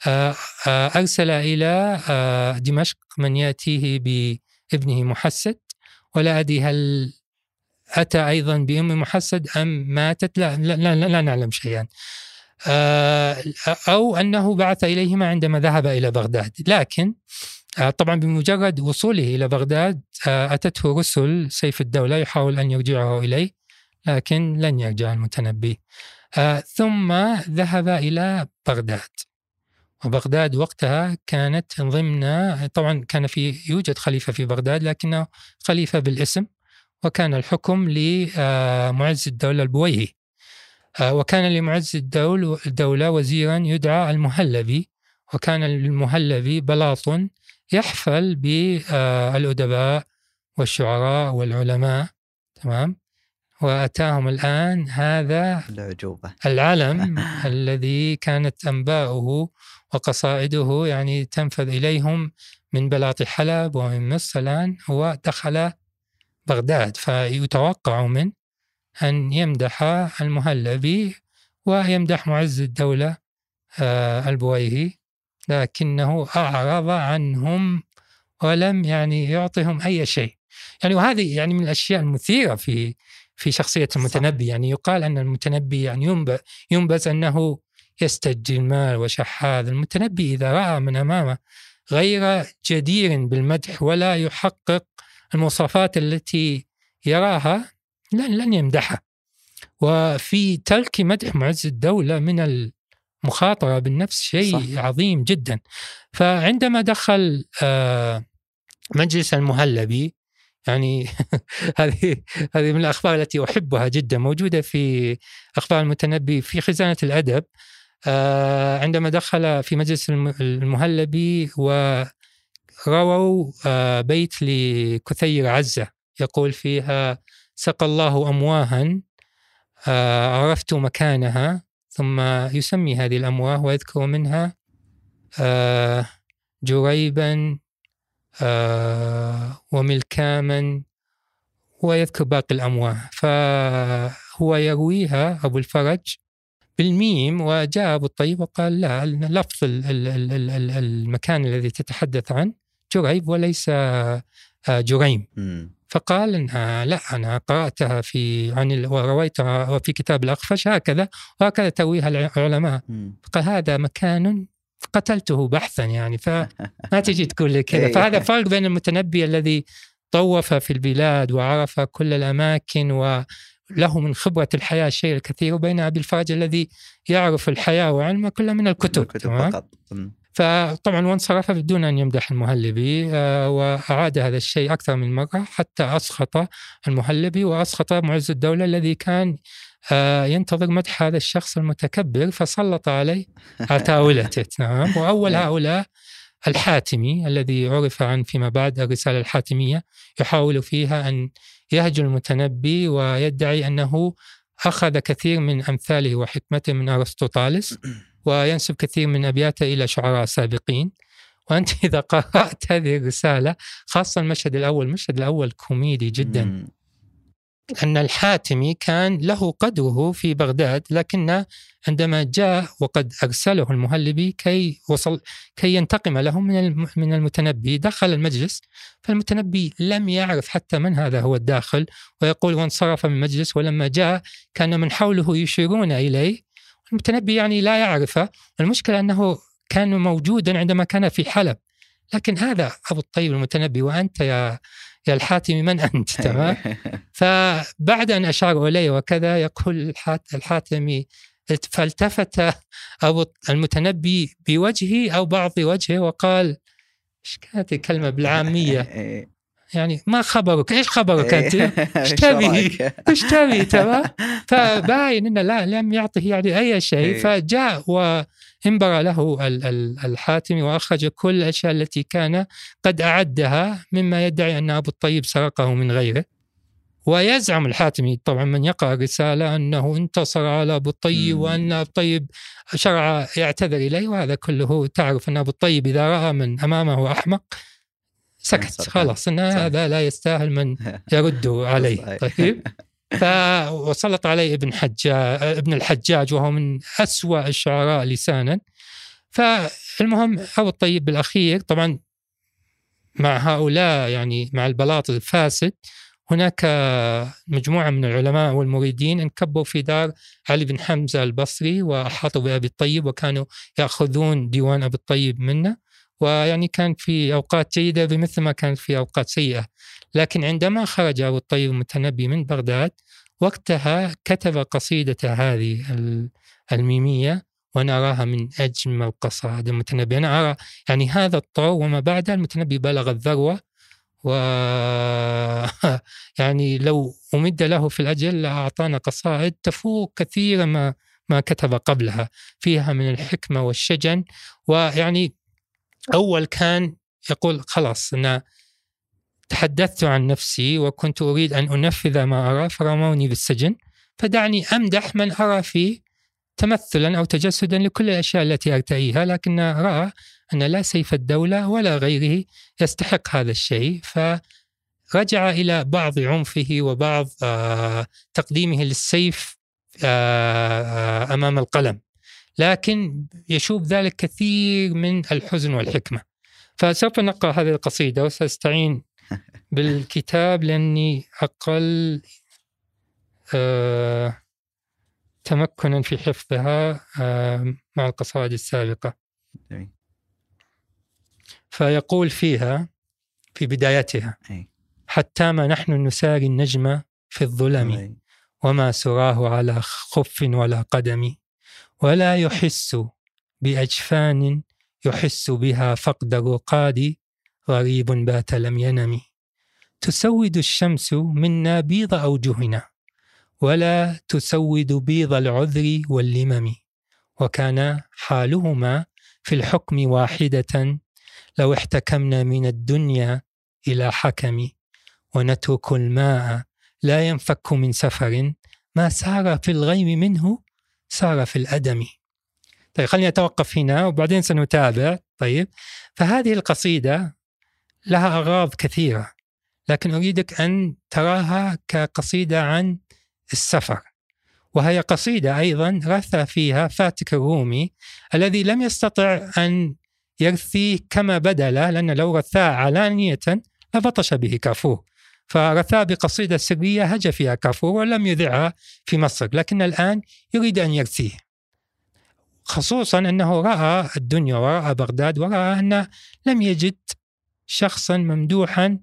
Speaker 3: آه، آه، أرسل إلى آه، دمشق من يأتيه بابنه محسد. ولا أدري هل أتى أيضا بأم محسد أم ماتت لا, لا, لا, لا نعلم شيئا. أو أنه بعث إليهما عندما ذهب إلى بغداد. لكن طبعا بمجرد وصوله إلى بغداد آه، أتته رسل سيف الدولة يحاول أن يرجعه إليه لكن لن يرجع المتنبي. آه، ثم ذهب إلى بغداد. وبغداد وقتها كانت ضمن طبعا كان في يوجد خليفة في بغداد لكنه خليفة بالاسم وكان الحكم لمعز الدولة البويهي. آه، وكان لمعز الدول الدولة وزيرا يدعى المهلبي. وكان المهلبي بلاط يحفل بالأدباء والشعراء والعلماء تمام؟ وأتاهم الآن هذا
Speaker 2: العجوبة
Speaker 3: العلم <laughs> الذي كانت أنباؤه وقصائده يعني تنفذ إليهم من بلاط حلب ومن مصر الآن هو دخل بغداد. فيتوقع منه أن يمدح المهلبي ويمدح معز الدولة آه، البويهي. لكنه أعرض عنهم ولم يعني يعطهم أي شيء. يعني وهذه يعني من الأشياء المثيرة في في شخصية المتنبي. يعني يقال أن المتنبي يعني ينبذ أنه يستجي المال وشحاذ. المتنبي إذا رأى من أمامه غير جدير بالمدح ولا يحقق المواصفات التي يراها لن لن يمدحها وفي ترك مدح معز الدولة من المخاطرة بالنفس شيء صح. عظيم جدا. فعندما دخل آه، مجلس المهلبي يعني <laughs> هذه هذه من الأخبار التي أحبها جدا موجودة في أخبار المتنبي في خزانة الأدب. آه، عندما دخل في مجلس المهلبي ورووا آه، بيت لكثير عزة. يقول فيها سقى الله امواها عرفت مكانها ثم يسمي هذه الأمواه ويذكر منها جريبا وملكاما ويذكر باقي الأمواه. فهو يرويها أبو الفرج بالميم وجاء أبو الطيب وقال لا لفظ المكان الذي تتحدث عنه جريب وليس آه، جريم. فقال إنها لا أنا قرأتها في عن ورويتها في كتاب الاخفش هكذا وهكذا ترويها العلماء. قال هذا مكان قتلته بحثا يعني فما <laughs> تجي تقول لي كذا. إيه. فهذا فرق بين المتنبي الذي طوف في البلاد وعرف كل الأماكن وله من خبرة الحياة الشيء الكثير وبين أبي الفرج الذي يعرف الحياة وعلمه كلها من الكتب, الكتب فقط. فطبعا وانصرف بدون أن يمدح المهلبي آه، وأعاد هذا الشيء أكثر من مرة حتى اسخط المهلبي واسخط معز الدولة الذي كان آه، ينتظر مدح هذا الشخص المتكبر فسلط عليه عتاولته <laughs> نعم. وأول نعم. هؤلاء الحاتمي الذي عرف عن فيما بعد الرسالة الحاتمية يحاول فيها أن يهجو المتنبي ويدعي أنه أخذ كثير من أمثاله وحكمته من أرسطوطالس. <clears throat> وينسب كثير من أبياته إلى شعراء سابقين. وأنت <laughs> إذا قرأت هذه الرسالة خاصة المشهد الأول المشهد الأول كوميدي جدا. أن الحاتمي كان له قدره في بغداد لكن عندما جاء وقد أرسله المهلبي كي وصل كي ينتقم له من من المتنبي دخل المجلس. فالمتنبي لم يعرف حتى من هذا هو الداخل ويقول وانصرف من المجلس. ولما جاء كان من حوله يشيرون إليه. المتنبي يعني لا يعرفه. المشكلة أنه كان موجودا عندما كان في حلب. لكن هذا أبو الطيب المتنبي وأنت يا يا الحاتمي من أنت؟ <laughs> تمام؟ فبعد أن أشار إليه وكذا يقول الحاتمي فالتفت أبو المتنبي بوجهه أو بعض وجهه وقال إيش كانت الكلمة بالعامية؟ <laughs> يعني ما خبرك؟ إيش خبرك أنت؟ <laughs> إيش تبي؟ <laughs> إيش تبي؟ تمام <laughs> فباين إنه لا لم يعطه يعني أي شيء. فجاء وانبرى له الحاتمي وأخرج كل الأشياء التي كان قد أعدها مما يدعي أن أبو الطيب سرقه من غيره. ويزعم الحاتمي طبعا من يقرأ الرسالة أنه انتصر على أبو الطيب وأن أبو الطيب شرع يعتذر إليه وهذا كله تعرف أن أبو الطيب إذا رأى من أمامه أحمق سكت خلاص إن هذا لا يستاهل من <laughs> يرد عليه. طيب. فوسلط عليه ابن حجاج ابن الحجاج وهو من أسوأ الشعراء لسانا. فالمهم أبو الطيب بالأخير طبعا مع هؤلاء يعني مع البلاط الفاسد هناك مجموعة من العلماء والمريدين انكبوا في دار علي بن حمزة البصري وأحاطوا بأبي الطيب وكانوا يأخذون ديوان أبي الطيب منه. ويعني كان في أوقات جيدة بمثل ما كانت في أوقات سيئة. لكن عندما خرج أبو الطيب المتنبي من بغداد وقتها كتب قصيدة هذه الميمية وأنا أراها من أجمل قصائد المتنبي أنا أرى يعني هذا الطور وما بعده المتنبي بلغ الذروة و <laughs> يعني لو أمد له في الأجل لأعطانا قصائد تفوق كثيرا ما ما كتب قبلها. فيها من الحكمة والشجن ويعني أول كان يقول خلاص أنا تحدثت عن نفسي وكنت أريد أن أنفذ ما أرى فرموني بالسجن فدعني أمدح من أرى فيه تمثلا أو تجسدا لكل الأشياء التي أرتئيها لكن رأى أن لا سيف الدولة ولا غيره يستحق هذا الشيء. فرجع إلى بعض عنفه وبعض آه تقديمه للسيف آه آه أمام القلم. لكن يشوب ذلك كثير من الحزن والحكمة فسوف نقرأ هذه القصيدة وسأستعين <laughs> بالكتاب لأني أقل آه تمكنا في حفظها آه مع القصائد السابقة. فيقول فيها في بدايتها. حتى ما نحن نساري النجم في الظلم. وما سراه على خف ولا قدم ولا يحس بأجفان يحس بها فقد الرقاد غريب بات لم ينم. تسود الشمس منا بيض أوجهنا ولا تسود بيض العذر واللمم. وكان حالهما في الحكم واحدة لو احتكمنا من الدنيا إلى حكم. ونترك الماء لا ينفك من سفر. ما سار في الغيم منه سار في الأدم. طيب خليني أتوقف هنا وبعدين سنتابع. طيب فهذه القصيدة لها أغراض كثيرة لكن أريدك أن تراها كقصيدة عن السفر. وهي قصيدة أيضا رثى فيها فاتك الرومي الذي لم يستطع أن يرثيه كما بدا له لأن لو رثاه علانية لبطش به كافور فرثاه بقصيدة سرية هج فيها كافور ولم يذعها في مصر لكن الآن يريد أن يرثيه خصوصا أنه رأى الدنيا ورأى بغداد ورأى أن لم يجد شخصا ممدوحا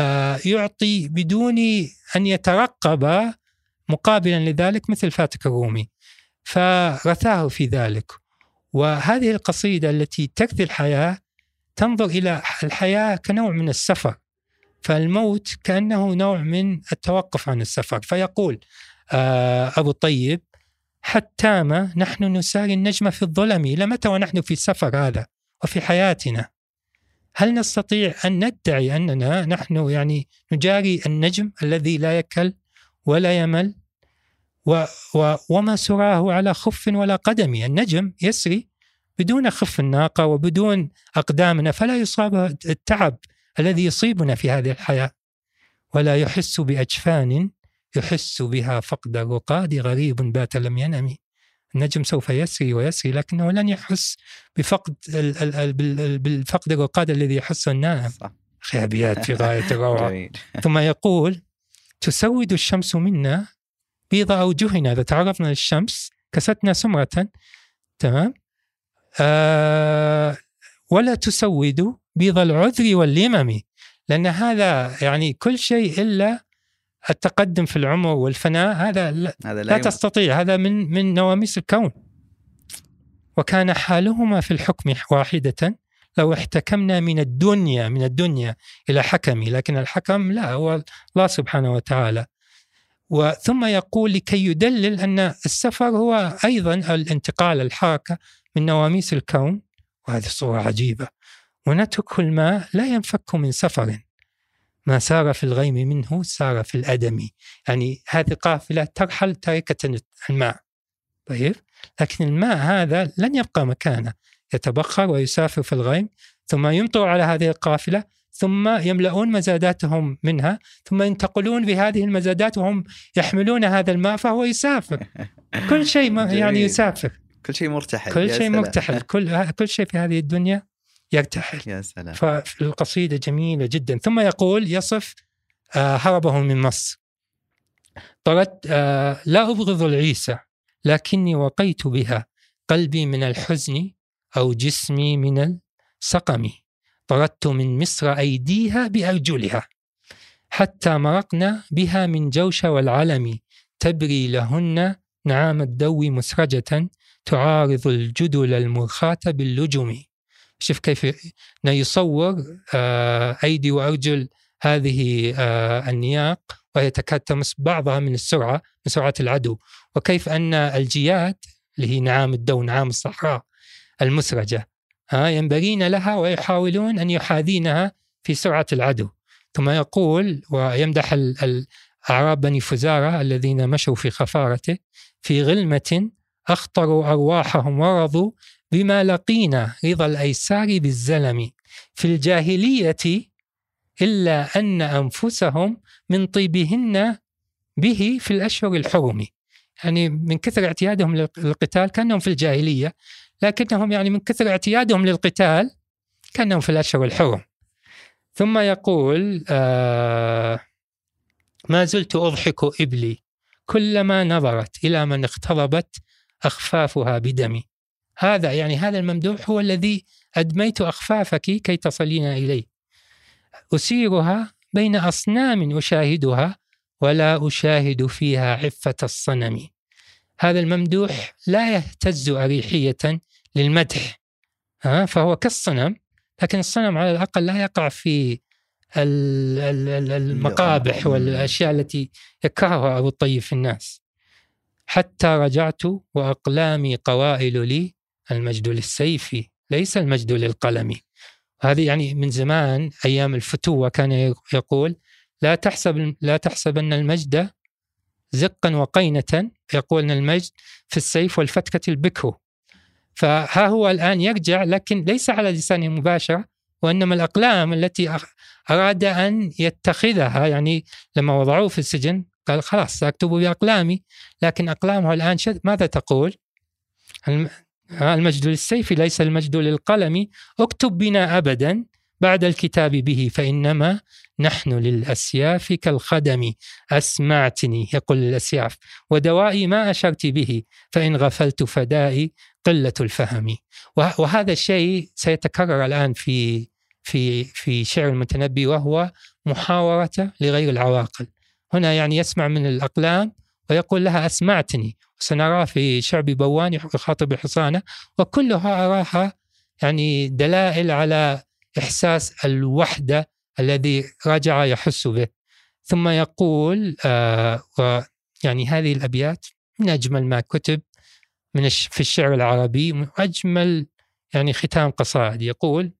Speaker 3: آه، يعطي بدون أن يترقب مقابلا لذلك مثل فاتك الرومي. فرثاه في ذلك. وهذه القصيدة التي تكفي الحياة تنظر إلى الحياة كنوع من السفر. فالموت كأنه نوع من التوقف عن السفر. فيقول آه، أبو الطيب حتى نحن نساري النجم في الظلم إلى متى ونحن في السفر هذا وفي حياتنا؟ هل نستطيع أن ندعي أننا نحن يعني نجاري النجم الذي لا يكل ولا يمل؟ و و وما سراه على خف ولا قدم؟ النجم يسري بدون خف الناقة وبدون أقدامنا فلا يصاب التعب الذي يصيبنا في هذه الحياة. ولا يحس بأجفان يحس بها فقد الرقاد غريب بات لم ينم النجم سوف يسري ويسري لكنه لن يحس بفقد ال ال ال بال- بالفقد الرقاد الذي يحسه النائم. أخي أبيات في غاية الروعة. <laughs> ثم يقول تسود الشمس منا بيض أوجهنا. إذا تعرضنا للشمس كستنا سمرة. تمام؟ آه ولا تسود بيض العذر واللمم. لأن هذا يعني كل شيء إلا التقدم في العمر والفناء هذا لا,
Speaker 2: هذا
Speaker 3: لا
Speaker 2: يم-
Speaker 3: تستطيع. هذا من من نواميس الكون. وكان حالهما في الحكم واحدة. لو احتكمنا من الدنيا من الدنيا إلى حكم لكن الحكم لا هو الله سبحانه وتعالى. وثم يقول لكي يدلل أن السفر هو أيضا الانتقال الحركة من نواميس الكون. وهذه صورة عجيبة. ونترك الماء لا ينفك من سفر. ما سار في الغيم منه سار في الأدم. يعني هذه قافلة ترحل تاركة الماء. طيب؟ لكن الماء هذا لن يبقى مكانه. يتبخر ويسافر في الغيم ثم يمطر على هذه القافلة ثم يملؤون مزاداتهم منها ثم ينتقلون بهذه المزادات وهم يحملون هذا الماء فهو يسافر. كل شيء <laughs> يعني. يسافر.
Speaker 2: كل شيء مرتحل
Speaker 3: كل شيء. مرتحل. كل كل شيء في هذه الدنيا يرتحل
Speaker 2: يا سلام.
Speaker 3: فالقصيدة جميلة جدا. ثم يقول يصف آه، هربه من مصر. طردت آه، لا أبغض العيسى لكني وقيت بها. قلبي من الحزن أو جسمي من السقم. طردت من مصر أيديها بأرجلها. حتى مرقنا بها من جوش والعلم. تبري لهن نعام الدو مسرجة. تعارض الجدل المرخاة باللجم. شوف كيف يصور آه، أيدي وأرجل هذه آه، النياق وهي تكاد تمس بعضها من السرعة من سرعة العدو. وكيف أن الجياد اللي هي نعام الدو نعام الصحراء المسرجة ها ينبغين لها ويحاولون أن يحاذينها في سرعة العدو. ثم يقول ويمدح أعراب بني فزارة الذين مشوا في خفارته في غلمة أخطروا أرواحهم ورضوا بما لقينا رضا الأيسار بالزلم في الجاهلية إلا أن أنفسهم من طيبهن به في الأشهر الحرم. يعني من كثر اعتيادهم للقتال كأنهم في الجاهلية لكنهم يعني من كثر اعتيادهم للقتال كأنهم في الأشهر الحرم. ثم يقول آه ما زلت أضحك إبلي كلما نظرت إلى من اقتربت أخفافها بدمي. هذا يعني هذا الممدوح هو الذي أدميت أخفافك كي تصلين إليه. أسيرها بين أصنام أشاهدها ولا أشاهد فيها عفة الصنم. هذا الممدوح لا يهتز أريحية للمدح فهو كالصنم لكن الصنم على الأقل لا يقع في المقابح والأشياء التي يكرهها أبو الطيب في الناس. حتى رجعت وأقلامي قوائل لي المجد للسيف ليس المجد للقلم. هذه يعني من زمان أيام الفتوة كان يقول لا تحسب لا تحسبن المجد زقا وقينة. يقول أن المجد في السيف والفتكة البكر. فها هو الآن يرجع لكن ليس على لسانه مباشرة وإنما الأقلام التي أراد أن يتخذها يعني لما وضعوه في السجن قال خلاص سأكتب بأقلامي. لكن أقلامه الآن شد ماذا تقول؟ المجد للسيف ليس المجد للقلم. اكتب بنا أبدا بعد الكتاب به فإنما نحن للأسياف كالخدم. أسمعتني يقول للأسياف ودوائي ما أشرت به فإن غفلت فدائي قلة الفهم. وهذا الشيء سيتكرر الآن في في في شعر المتنبي وهو محاورة لغير العواقل. هنا يعني يسمع من الأقلام ويقول لها أسمعتني. وسنراه في شعب بوان يخاطب حصانة وكلها أراها يعني دلائل على إحساس الوحدة الذي رجع يحس به. ثم يقول آه يعني هذه الأبيات من أجمل ما كتب من في الشعر العربي أجمل يعني ختام قصائد. يقول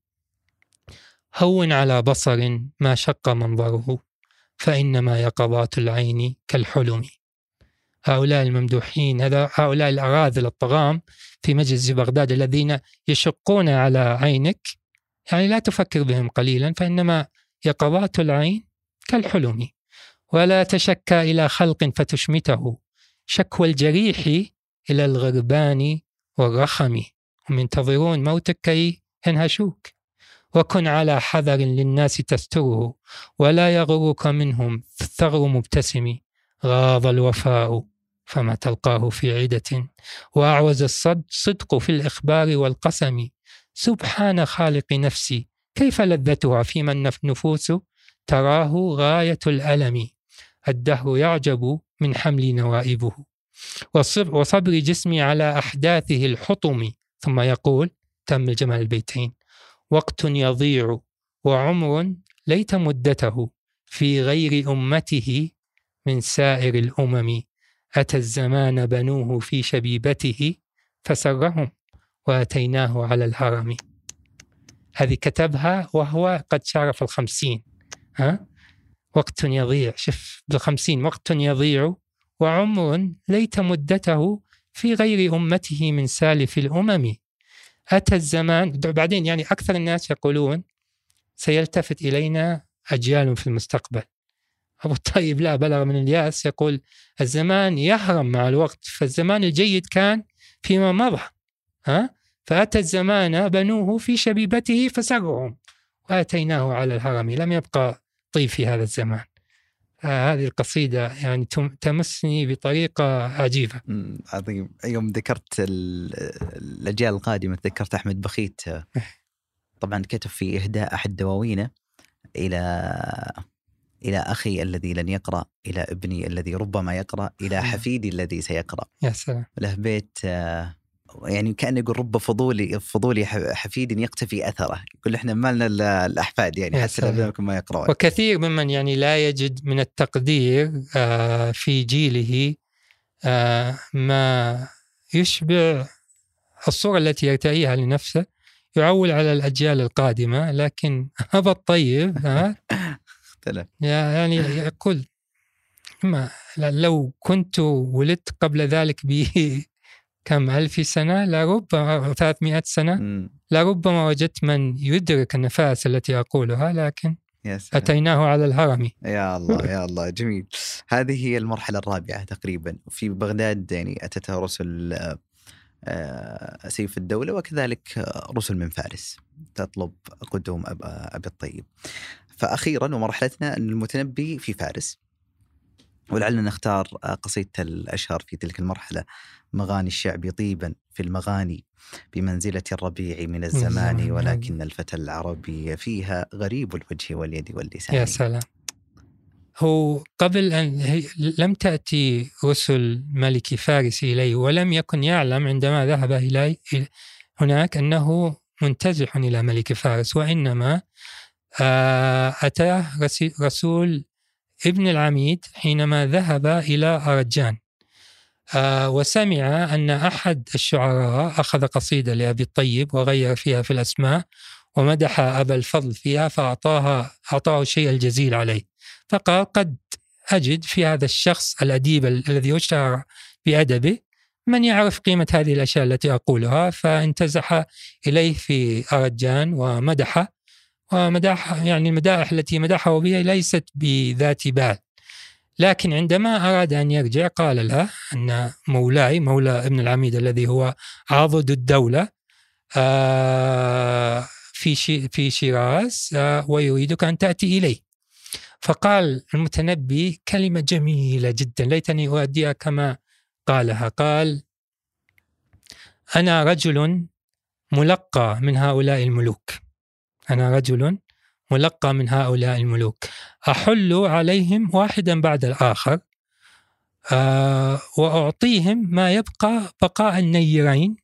Speaker 3: هون على بصر ما شق منظره فإنما يقظات العين كالحلم. هؤلاء الممدوحين هذا هؤلاء الأراذل الطغام في مجلس بغداد الذين يشقون على عينك. يعني لا تفكر بهم قليلا فإنما يقظات العين كالحلم. ولا تشكى إلى خلق فتشمته. شكوى الجريح إلى الغربان والرخم. هم ينتظرون موتك كي ينهشوك. وكن على حذر للناس تستره. ولا يغرك منهم الثغر مبتسم. غاض الوفاء. فما تلقاه في عدة وأعوز الصدق في الإخبار والقسم. سبحان خالق نفسي كيف لذتها فيما النفوس تراه غاية الألم. الدهر يعجب من حمل نوائبه. وصبر جسمي على أحداثه الحطم. ثم يقول تم جمال البيتين. وقت يضيع وعمر ليت مدته. في غير أمته من سائر الأمم. أتى الزمان بنوه في شبيبته فسرهم وأتيناه على الهرم. هذه كتبها وهو قد شارف الخمسين ها؟ وقت يضيع شوف بالخمسين وقت يضيع وعمر ليت مدته في غير أمته من سالف الأمم. أتى الزمان بعدين يعني أكثر الناس يقولون سيلتفت إلينا أجيال في المستقبل. أبو الطيب لا بلغ من الياس يقول الزمان يهرم مع الوقت فالزمان الجيد كان فيما مضى ها؟ فأتى الزمان بنوه في شبيبته فسرهم وآتيناه على الهرم لم يبقى طيب في هذا الزمان. هذه القصيدة يعني تمسني بطريقة عجيبة.
Speaker 2: عظيم. يوم ذكرت الأجيال القادمة تذكرت أحمد بخيت. طبعا كتب في إهداء أحد دواوينه إلى إلى أخي الذي لن يقرأ إلى ابني الذي ربما يقرأ إلى حفيدي الذي سيقرأ.
Speaker 3: يا سلام.
Speaker 2: له بيت يعني كانه يقول رب فضولي فضولي حفيد يقتفي أثره. يقول إحنا ما لنا الأحفاد يعني حتى ما يقرؤون.
Speaker 3: وكثير ممن يعني لا يجد من التقدير آه، في جيله آه، ما يشبع الصورة التي يرتئيها لنفسه يعول على الأجيال القادمة. لكن <laughs> أبا الطيب <laughs>
Speaker 2: اختلف
Speaker 3: يعني يقول ما لو كنت ولدت قبل ذلك ب <laughs> كم ألف سنة؟ لربما 300 سنة. لربما وجدت من يدرك النفائس التي أقولها لكن
Speaker 2: يا سلام.
Speaker 3: أتيناه على الهرم.
Speaker 2: يا الله يا الله جميل. هذه هي المرحلة الرابعة تقريبا. في بغداد يعني أتتها رسل آه، سيف الدولة وكذلك رسل من فارس تطلب قدوم أب- أبي الطيب. فأخيرا ومرحلتنا أن المتنبي في فارس. ولعلنا نختار آه، قصيدة الأشهر في تلك المرحلة. مغاني الشعب طيبا في المغاني بمنزلة الربيع من الزمان. ولكن الفتى العربي فيها غريب الوجه واليد واللسان.
Speaker 3: يا سلام. هو قبل أن لم تأتي رسل ملك فارس إليه ولم يكن يعلم عندما ذهب إليه هناك أنه منتزح إلى ملك فارس وإنما أتاه رسي- رسول ابن العميد حينما ذهب إلى أرجان. آه، وسمع أن أحد الشعراء أخذ قصيدة لأبي الطيب وغير فيها في الأسماء ومدح أبا الفضل فيها فأعطاها أعطاه الشيء الجزيل عليه. فقال قد أجد في هذا الشخص الأديب ال- الذي يشتهر بأدبه من يعرف قيمة هذه الأشياء التي أقولها؟ فانتزح إليه في أرجان ومدحه ومدح يعني المدائح التي مدحه بها ليست بذات بال. لكن عندما أراد أن يرجع قال له أن مولاي مولى ابن العميد الذي هو عضد الدولة آه، في في شيراز آه، ويريدك أن تأتي إليه. فقال المتنبي كلمة جميلة جدا ليتني أؤديها كما قالها. قال أنا رجل ملقى من هؤلاء الملوك. أنا رجل ملقى من هؤلاء الملوك. أحل عليهم واحدا بعد الآخر آه وأعطيهم ما يبقى بقاء النيرين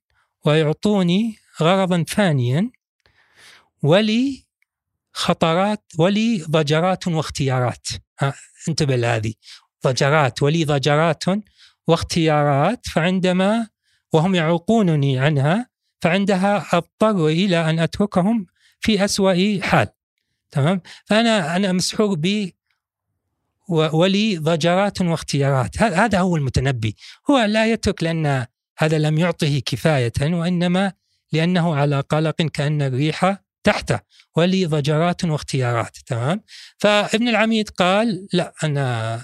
Speaker 3: ويعطوني غرضا ثانيا ولي خطرات ولي ضجرات واختيارات. آه انتبه لهذه. ضجرات ولي ضجرات واختيارات فعندما وهم يعوقونني عنها فعندها أضطر إلى أن أتركهم في أسوأ حال تمام؟ فأنا أنا مسحور ب ولي ضجرات واختيارات. هذا هو المتنبي. هو لا يترك لأن هذا لم يعطه كفاية وإنما لأنه على قلق كأن الريح تحته ولي ضجرات واختيارات تمام؟ فابن العميد قال لا أنا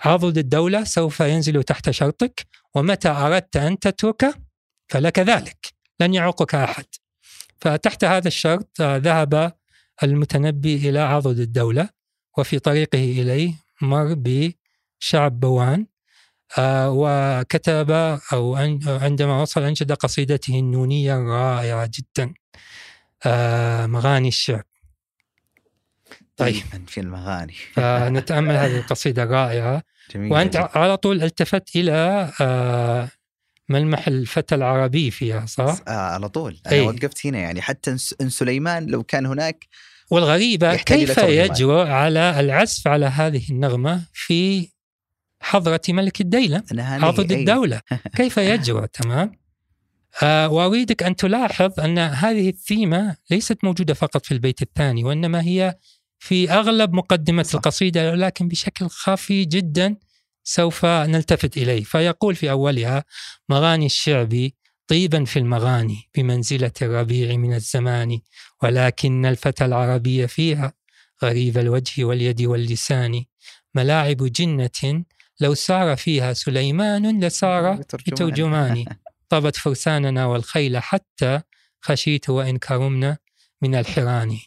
Speaker 3: عضد الدولة سوف ينزل تحت شرطك ومتى أردت أن تترك فلك ذلك لن يعوقك أحد. فتحت هذا الشرط ذهب المتنبي إلى عضد الدولة وفي طريقه إليه مر بشعب بوان آه، وكتب أن- عندما وصل أنشد قصيدته النونية الرائعة جدا آه، مغاني الشعب طيب.
Speaker 2: في المغاني.
Speaker 3: فنتأمل هذه <laughs> القصيدة الرائعة.
Speaker 2: جميل
Speaker 3: وأنت على طول التفت إلى آه، ملمح الفتى العربي فيها صح؟
Speaker 2: آه على طول أنا
Speaker 3: أي.
Speaker 2: وقفت هنا يعني حتى إن سليمان لو كان هناك
Speaker 3: والغريبة كيف. يجرؤ على العزف على هذه النغمة في حضرة ملك الديلم حافظ
Speaker 2: أي.
Speaker 3: الدولة <laughs> كيف يجرؤ تمام آه وأريدك أن تلاحظ أن هذه الثيمة ليست موجودة فقط في البيت الثاني وإنما هي في أغلب مقدمة
Speaker 2: صح.
Speaker 3: القصيدة ولكن بشكل خفي جدا سوف نلتفت إليه. فيقول في أولها مغاني الشعب طيبا في المغاني بمنزلة الربيع من الزمان ولكن الفتى العربي فيها غريب الوجه واليد واللسان. ملاعب جنة لو سار فيها سليمان لسار <laughs> بترجمان طبت فرساننا والخيل حتى خشيت وإن كرمنا من الحران.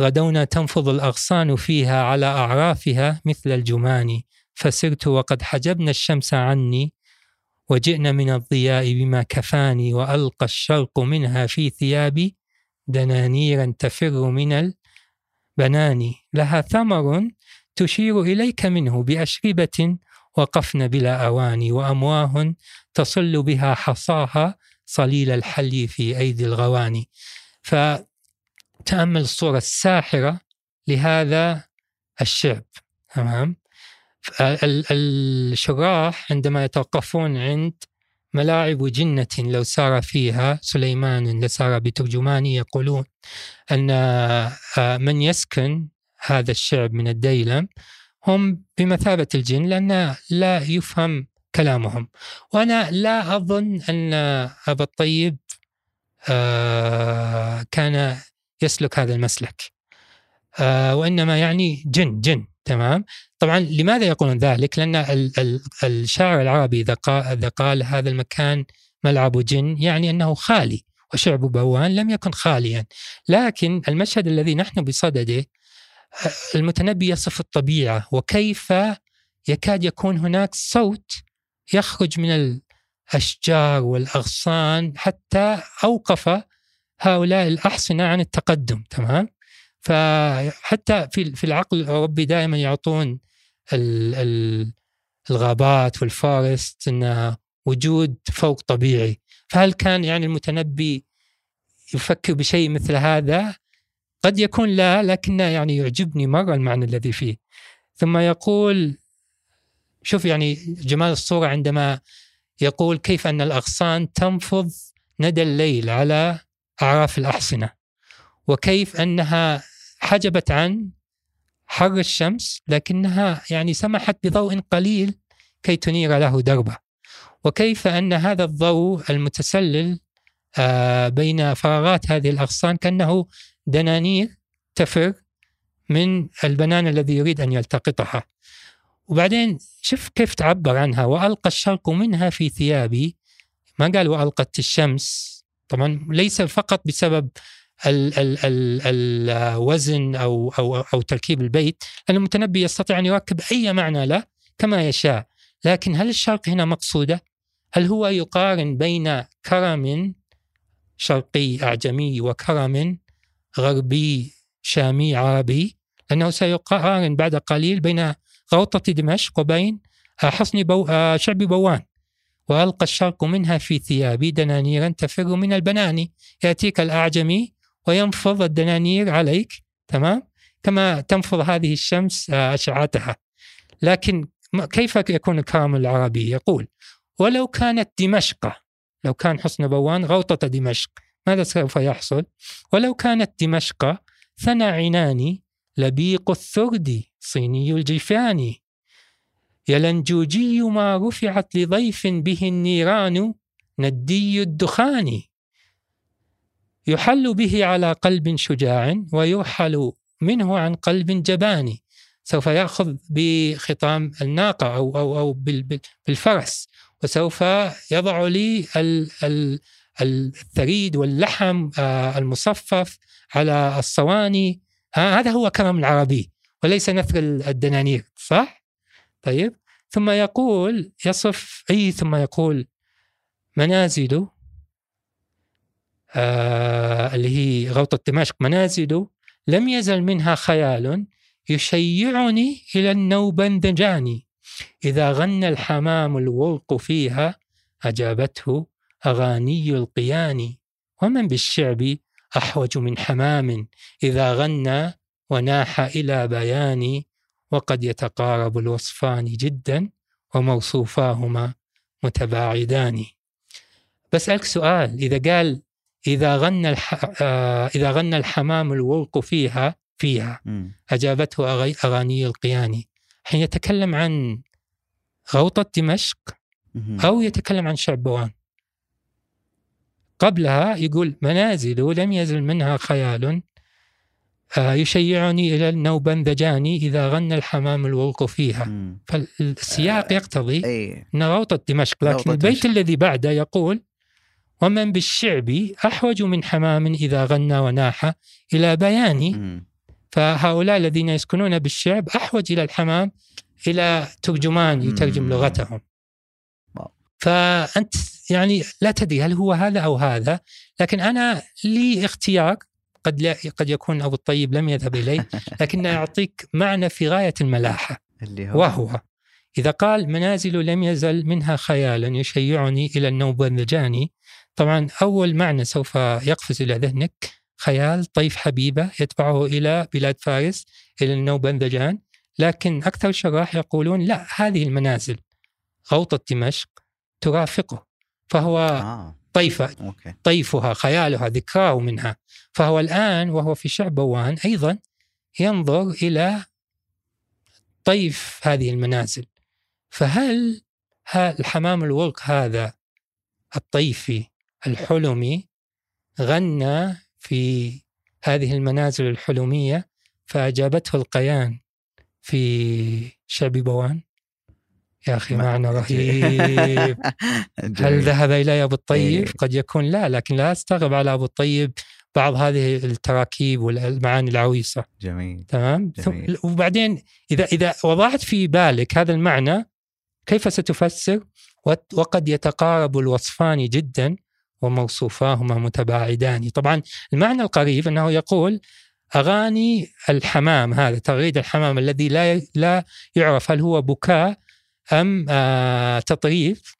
Speaker 3: غدونا تنفض الأغصان فيها على أعرافها مثل الجمان فسرت وقد حجبنا الشمس عني وجئنا من الضياء بما كفاني وألقى الشرق منها في ثيابي دنانيرا تفر من البنان. لها ثمر تشير إليك منه بأشربة وقفن بلا أواني وأمواه تصل بها حصاها صليل الحلي في أيدي الغواني. فتأمل الصورة الساحرة لهذا الشعب تمام؟ الشراح عندما يتوقفون عند ملاعب جنة لو سار فيها سليمان لسار بترجمان يقولون أن آه، من يسكن هذا الشعب من الديلم هم بمثابة الجن لأن لا يفهم كلامهم. وأنا لا أظن أن أبا الطيب آه، كان يسلك هذا المسلك. آه، وإنما يعني جن جن تمام؟ طبعا لماذا يقولون ذلك؟ لأن الشاعر العربي إذا قال هذا المكان ملعب جن يعني أنه خالي وشعب بوان لم يكن خاليا. لكن المشهد الذي نحن بصدده المتنبي يصف الطبيعة وكيف يكاد يكون هناك صوت يخرج من الأشجار والأغصان حتى أوقف هؤلاء الأحصنة عن التقدم تمام؟ فحتى في في العقل الأوروبي دائما يعطون الغابات والفورست انها وجود فوق طبيعي. فهل كان يعني المتنبي يفكر بشيء مثل هذا؟ قد يكون لا لكن يعني يعجبني مرة المعنى الذي فيه. ثم يقول شوف يعني جمال الصورة عندما يقول كيف أن الأغصان تنفض ندى الليل على أعراف الأحصنة وكيف أنها حجبت عن حر الشمس لكنها يعني سمحت بضوء قليل كي تنير له دربه. وكيف أن هذا الضوء المتسلل آه، بين فراغات هذه الأغصان كأنه دنانير تفر من البنان الذي يريد أن يلتقطها. وبعدين شوف كيف تعبر عنها وألقى الشرق منها في ثيابي. ما قال وألقت الشمس؟ طبعا ليس فقط بسبب ال ال ال الوزن أو, أو, أو تركيب البيت لأن المتنبي يستطيع أن يركب أي معنى له كما يشاء. لكن هل الشرق هنا مقصودة؟ هل هو يقارن بين كرم شرقي أعجمي وكرم غربي شامي عربي؟ لأنه سيقارن بعد قليل بين غوطة دمشق وبين حصن بو... شعب بوان. وألقى الشرق منها في ثيابي دنانيرا تفر من البنان. يأتيك الأعجمي وينفض الدنانير عليك تمام؟ كما تنفض هذه الشمس آه، أشعتها. لكن كيف يكون الكرم العربي؟ يقول ولو كانت دمشق لو كان حسن بوان غوطة دمشق ماذا سوف يحصل؟ ولو كانت دمشق ثنى عناني لبيق الثرد صيني الجفان يلنجوجي ما رفعت لضيف به النيران ندي الدخان. يحل به على قلب شجاع ويرحل منه عن قلب جبان. سوف يأخذ بخطام الناقة أو أو أو بالفرس. وسوف يضع لي الثريد واللحم آه، المصفف على الصواني. هذا هو كرم العربي وليس نثر الدنانير صح؟ طيب. ثم يقول يصف أي ثم يقول منازل آه اللي هي غوطة دمشق منازل لم يزل منها خيال يشيعني إلى النوبندجان إذا غنى الحمام الورق فيها أجابته أغاني القيان. ومن بالشعب أحوج من حمام إذا غنى وناح إلى بيان. وقد يتقارب الوصفان جدا وموصوفاهما متباعدان. بسألك سؤال إذا قال إذا غنى الح... آه إذا غنى الحمام الورق فيها فيها أجابته أغاني القياني. حين يتكلم عن غوطة دمشق أو يتكلم عن شعب بوان. قبلها يقول منازل لم يزل منها خيال. يشيعني إلى النوبندجاني إذا غنى الحمام الورق فيها. فالسياق آه، يقتضي أن غوطة دمشق لكن البيت الذي بعده يقول ومن بالشعب أحوج من حمام إذا غنى وناح إلى بيان. فهؤلاء الذين يسكنون بالشعب أحوج إلى الحمام إلى ترجمان يترجم لغتهم. فأنت يعني لا تدري هل هو هذا أو هذا لكن أنا لي اختيار قد لا قد يكون أبو الطيب لم يذهب إليه <laughs> لكن يعطيك معنى في غاية الملاحة اللي هو وهو إذا قال منازل لم يزل منها خيالا يشيعني إلى النوبندجاني طبعا أول معنى سوف يقفز إلى ذهنك خيال طيف حبيبة يتبعه إلى بلاد فارس إلى النوبندجان لكن أكثر الشراح يقولون لا هذه المنازل غوطة دمشق ترافقه فهو
Speaker 2: آه.
Speaker 3: طيفة
Speaker 2: أوكي.
Speaker 3: طيفها خيالها ذكراه منها. فهو الآن وهو في شعب بوان أيضا ينظر إلى طيف هذه المنازل. فهل الحمام الورق هذا الطيفي الحلمي غنى في هذه المنازل الحلمية فأجابته القيان في شعب بوان؟ يا أخي معنى <laughs> رهيب <laughs> هل. ذهب إلي أبو الطيب؟
Speaker 2: إيه.
Speaker 3: قد يكون لا لكن لا أستغرب على أبو الطيب بعض هذه التراكيب والمعاني العويصة
Speaker 2: جميل
Speaker 3: تمام
Speaker 2: جميل.
Speaker 3: وبعدين إذا إذا وضعت في بالك هذا المعنى كيف ستفسر وقد يتقارب الوصفان جدا وموصوفاهما متباعدان طبعا المعنى القريب أنه يقول أغاني الحمام هذا تغريد الحمام الذي لا لا يعرف هل هو بكاء أم آه تطريف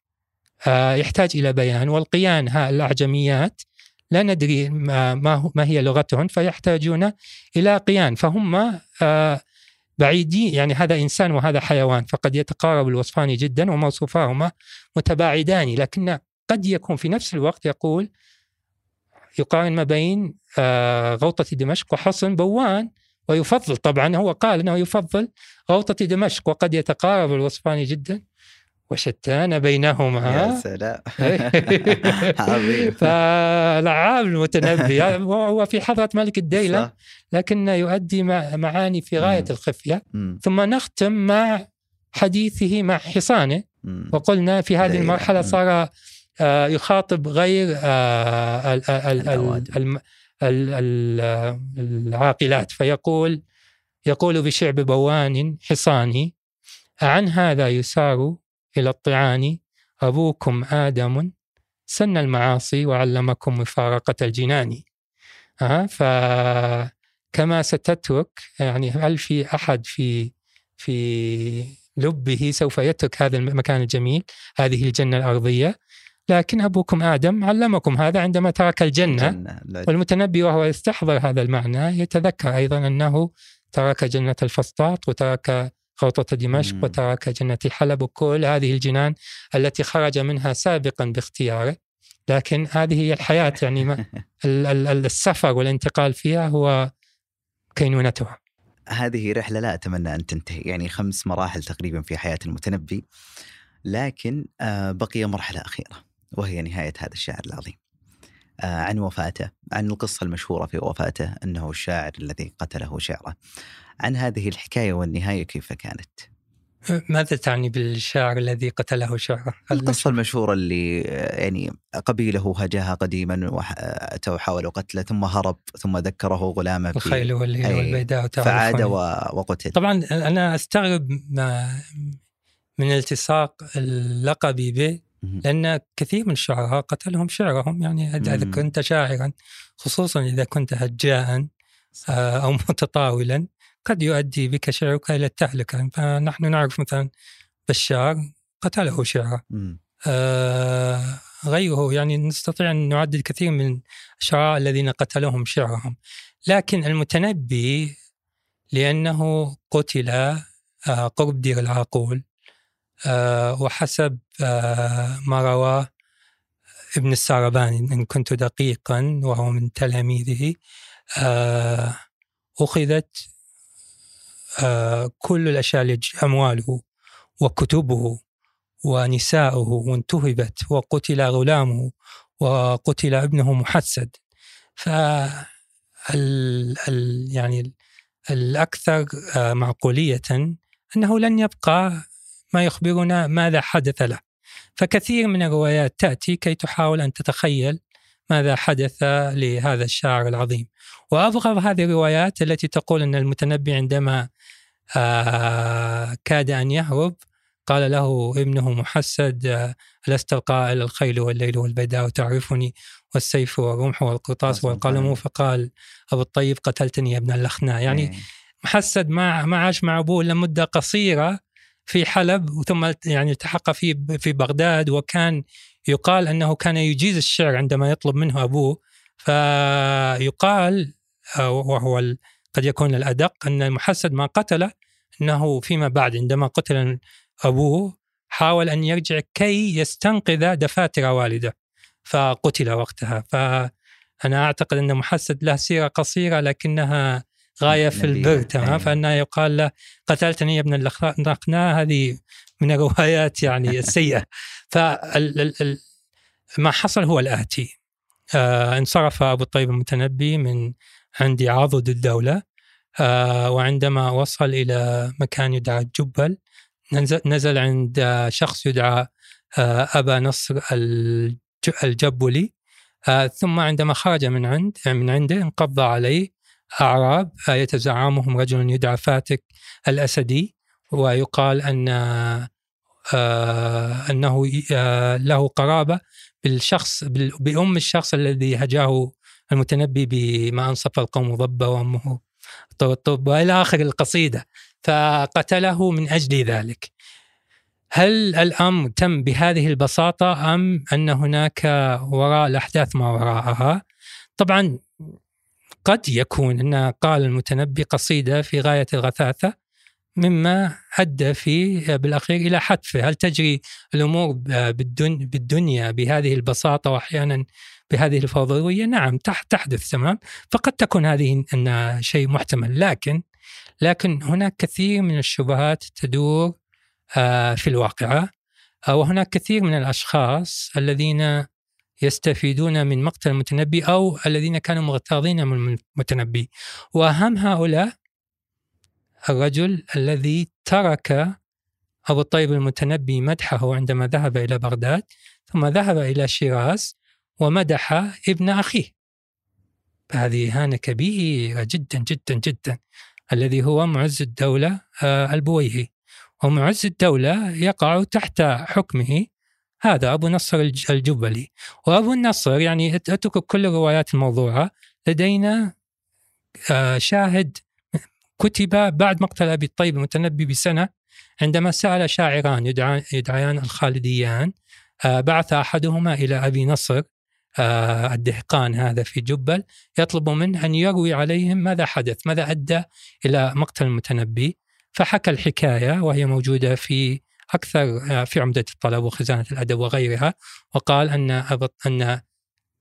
Speaker 3: آه يحتاج إلى بيان. والقيان الأعجميات لا ندري ما, هي لغتهم فيحتاجون إلى قيان. فهم آه بعيدين يعني هذا إنسان وهذا حيوان فقد يتقارب الوصفان جدا وموصوفاهما متباعدان. لكن قد يكون في نفس الوقت يقول يقارن ما بين غوطة دمشق وحصن بوان. ويفضل طبعا هو قال أنه يفضل غوطة دمشق وقد يتقارب الوصفان جدا وشتان بينهما
Speaker 2: يا سلام <laughs> عظيم
Speaker 3: فلعاب المتنبي <laughs> هو في حضرة ملك الديلة
Speaker 2: صح.
Speaker 3: لكنه يؤدي مع- معاني في غاية. الخفية. ثم نختم مع حديثه مع حصانه. وقلنا في هذه. المرحلة. صار آه، يخاطب غير العاقلات. فيقول يقول بشعب بوان حصاني عن هذا يسار إلى الطعان؟ أبوكم آدم سن المعاصي وعلمكم مفارقة الجنان. فكما ستترك يعني هل في أحد في في لبه سوف يترك هذا المكان الجميل هذه الجنة الأرضية؟ لكن أبوكم آدم علمكم هذا عندما ترك الجنة
Speaker 2: جنة. لا-
Speaker 3: والمتنبي وهو يستحضر هذا المعنى يتذكر أيضا أنه ترك جنة الفسطاط وترك غوطة دمشق
Speaker 2: مم.
Speaker 3: وترك جنة حلب وكل هذه الجنان التي خرج منها سابقا باختياره لكن هذه هي الحياة يعني ما <laughs> ال- ال- ال- السفر والانتقال فيها هو كينونتها
Speaker 2: هذه رحلة لا أتمنى أن تنتهي يعني خمس مراحل تقريبا في حياة المتنبي لكن آه، بقي مرحلة أخيرة وهي نهاية هذا الشاعر العظيم آه، عن وفاته عن القصة المشهورة في وفاته أنه الشاعر الذي قتله شعره عن هذه الحكاية والنهاية كيف كانت
Speaker 3: ماذا تعني بالشاعر الذي قتله شعره؟
Speaker 2: القصة المشهورة اللي آه، يعني قبيله هاجاها قديما وأتوا حاولوا قتله ثم هرب ثم ذكره غلامه
Speaker 3: الخيل والليل والبيداء
Speaker 2: فعاد وقتل
Speaker 3: طبعا أنا أستغرب ما من التصاق اللقب به. لأن كثير من الشعراء قتلهم شعرهم يعني
Speaker 2: إذا.
Speaker 3: كنت شاعرا خصوصا إذا كنت هجاء آه، أو متطاولا قد يؤدي بك شعرك إلى التهلكة. فنحن نعرف مثلا بشار قتله شعره. آه، غيره يعني نستطيع أن نعدد كثير من الشعراء الذين قتلهم شعرهم. لكن المتنبي لأنه قتل آه، قرب دير العاقول وحسب آه، ما رواه ابن السارباني إن كنت دقيقا وهو من تلاميذه آه، أخذت آه، كل الأشياء التي- أمواله وكتبه ونساؤه وانتهبت وقتل غلامه وقتل ابنه محسد. ف يعني ال- الأكثر آه، معقولية أنه لن يبقى ما يخبرنا ماذا حدث له فكثير من الروايات تأتي كي تحاول أن تتخيل ماذا حدث لهذا الشاعر العظيم وأبغض هذه الروايات التي تقول أن المتنبي عندما آه، كاد أن يهرب قال له ابنه محسد آه، لست القائل الخيل والليل والبيداء تعرفني والسيف والرمح والقرطاس والقلم
Speaker 2: فعلاً.
Speaker 3: فقال أبو الطيب قتلتني يا ابن اللخناء يعني
Speaker 2: إيه.
Speaker 3: محسد ما ما عاش مع أبوه إلا مدة قصيرة في حلب ثم يعني التحق في في بغداد وكان يقال أنه كان يجيز الشعر عندما يطلب منه أبوه. فيقال آه، وهو قد يكون الأدق أن المحسد ما قتله أنه فيما بعد عندما قتل أبوه حاول أن يرجع كي يستنقذ دفاتر والده. فقتل وقتها. فأنا أعتقد أن محسد له سيرة قصيرة لكنها غاية في البر تمام؟ أيوة. فانه يقال له قتلتني يا ابن اللقناء هذه من الروايات يعني <laughs> السيئة. ما حصل هو الآتي. آه انصرف أبو الطيب المتنبي من عند عضد الدولة. آه وعندما وصل إلى مكان يدعى جبل نزل, نزل عند شخص يدعى آه أبا نصر الجبلي. آه ثم عندما خرج من عند من عنده انقض عليه. أعراب يتزعمهم رجل يدعى فاتك الأسدي ويقال أن آه، أنه آه، له قرابة بالشخص بأم الشخص الذي هجاه المتنبي بما أنصف القوم ضبة وأمه طب وإلى آخر القصيدة. فقتله من أجل ذلك. هل الأمر تم بهذه البساطة أم أن هناك وراء الأحداث ما وراءها؟ طبعا قد يكون أن قال المتنبي قصيدة في غاية الغثاثة مما أدى فيه بالأخير إلى حتفه هل تجري الأمور بالدنيا بهذه البساطة وأحيانا بهذه الفوضوية نعم تحدث تمام. فقد تكون هذه أن شيء محتمل. لكن لكن هناك كثير من الشبهات تدور آه، في الواقعة وهناك كثير من الأشخاص الذين يستفيدون من مقتل المتنبي أو الذين كانوا مغتاظين من المتنبي. وأهم هؤلاء الرجل الذي ترك أبو الطيب المتنبي مدحه عندما ذهب إلى بغداد ثم ذهب إلى شيراز ومدح ابن أخيه. هذه إهانة كبيرة جدا جدا جدا الذي هو معز الدولة آه، البويهي. ومعز الدولة يقع تحت حكمه هذا أبو نصر الجبلي. وأبو النصر يعني أترك كل الروايات الموضوعة. لدينا آه، شاهد كتب بعد مقتل أبي الطيب المتنبي بسنة عندما سأل شاعران يدعيان الخالديان آه، بعث أحدهما إلى أبي نصر آه، الدهقان هذا في جبل يطلب منه أن يروي عليهم ماذا حدث ماذا أدى إلى مقتل المتنبي. فحكى الحكاية وهي موجودة في أكثر آه، في عمدة الطلب وخزانة الأدب وغيرها وقال أن أن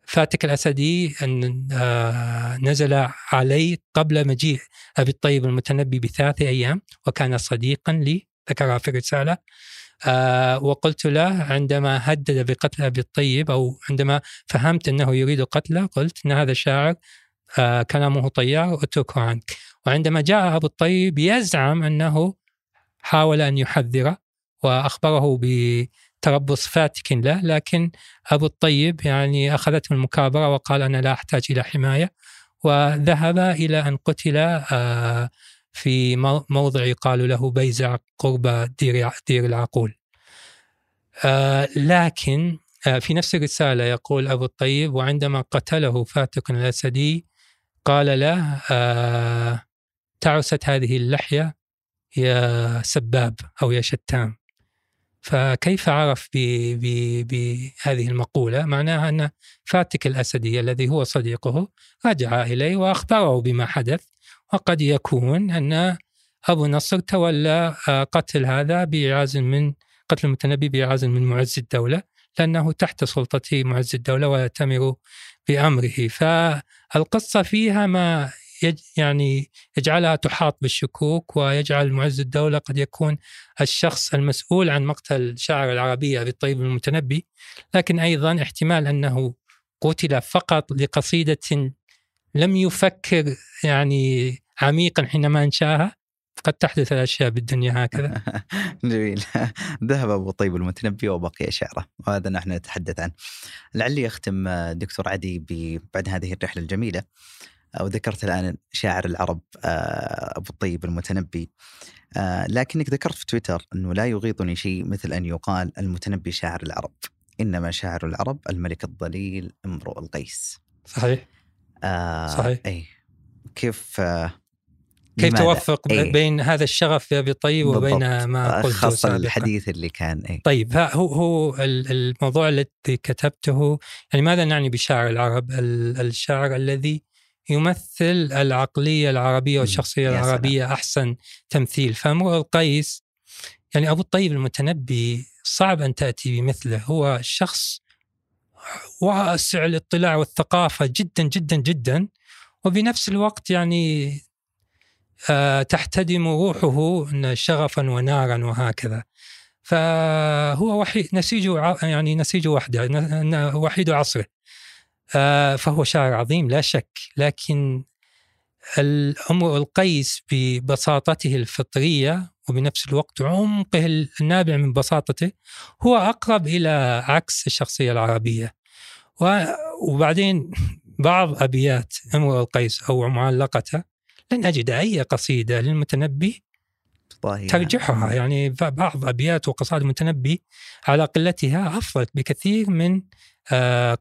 Speaker 3: فاتك الأسدي أن آه، نزل علي قبل مجيء أبي الطيب المتنبي بثلاث أيام وكان صديقا لي ذكرها في الرسالة آه، وقلت له عندما هدد بقتل أبي الطيب أو عندما فهمت أنه يريد قتله قلت إن هذا الشاعر كلامه طيار اتركه عنك. وعندما جاء أبو الطيب يزعم أنه حاول أن يحذره وأخبره بتربص فاتك له لكن أبو الطيب يعني أخذته المكابرة وقال أنا لا أحتاج إلى حماية وذهب إلى أن قتل آه، في موضع يقال له بيزع قرب دير دير العقول. آه، لكن آه، في نفس الرسالة يقول أبو الطيب وعندما قتله فاتك الأسدي قال له تعست هذه اللحية يا سباب أو يا شتام فكيف عرف بهذه المقولة؟ معناها أن فاتك الأسدي الذي هو صديقه رجع إليه وأخبره بما حدث وقد يكون أن أبو نصر تولى آه، قتل هذا بإعاز من قتل المتنبي بإعاز من معز الدولة لأنه تحت سلطة معز الدولة ويأتمر بأمره. فالقصة فيها ما يعني يجعلها تحاط بالشكوك ويجعل معز الدولة قد يكون الشخص المسؤول عن مقتل شاعر العربية أبي الطيب المتنبي لكن أيضا احتمال أنه قتل فقط لقصيدة لم يفكر يعني عميقا حينما أنشأها قد تحدث الأشياء بالدنيا هكذا. <laughs>
Speaker 2: جميل. <laughs> ذهب أبو طيب المتنبي وبقي شعره وهذا نحن نتحدث عنه. لعلي أختم دكتور عدي بعد هذه الرحلة الجميلة وذكرت الآن شاعر العرب آه، أبو الطيب المتنبي آه، لكنك ذكرت في تويتر أنه لا يغيظني شيء مثل أن يقال المتنبي شاعر العرب إنما شاعر العرب الملك الضليل امرؤ القيس
Speaker 3: صحيح آه صحيح
Speaker 2: اي كيف آه
Speaker 3: كيف؟ توفق
Speaker 2: إيه.
Speaker 3: بين هذا الشغف في ابي الطيب وبين
Speaker 2: بالضبط.
Speaker 3: ما قلته
Speaker 2: خاصة
Speaker 3: سابقا
Speaker 2: الحديث اللي كان إيه.
Speaker 3: طيب ها هو هو ال- الموضوع الذي كتبته يعني ماذا نعني بشاعر العرب؟ ال- الشاعر الذي يمثل العقلية
Speaker 2: العربية والشخصية.
Speaker 3: العربية أحسن تمثيل. فامرؤ القيس يعني أبو الطيب المتنبي صعب أن تأتي بمثله. هو شخص واسع الاطلاع والثقافة جدا جدا جدا. وبنفس الوقت يعني آه، تحتدم روحه شغفا ونارا وهكذا. فهو وحيد نسيج ع- يعني نسيج وحده وحيد عصره. فهو شاعر عظيم لا شك. لكن الأمر القيس ببساطته الفطرية وبنفس الوقت عمقه النابع من بساطته هو أقرب إلى عكس الشخصية العربية. وبعدين بعض أبيات امرؤ القيس أو معلقته لن أجد أي قصيدة للمتنبي ترجحها. يعني بعض أبيات وقصائد المتنبي على قلتها أفضل بكثير من آه،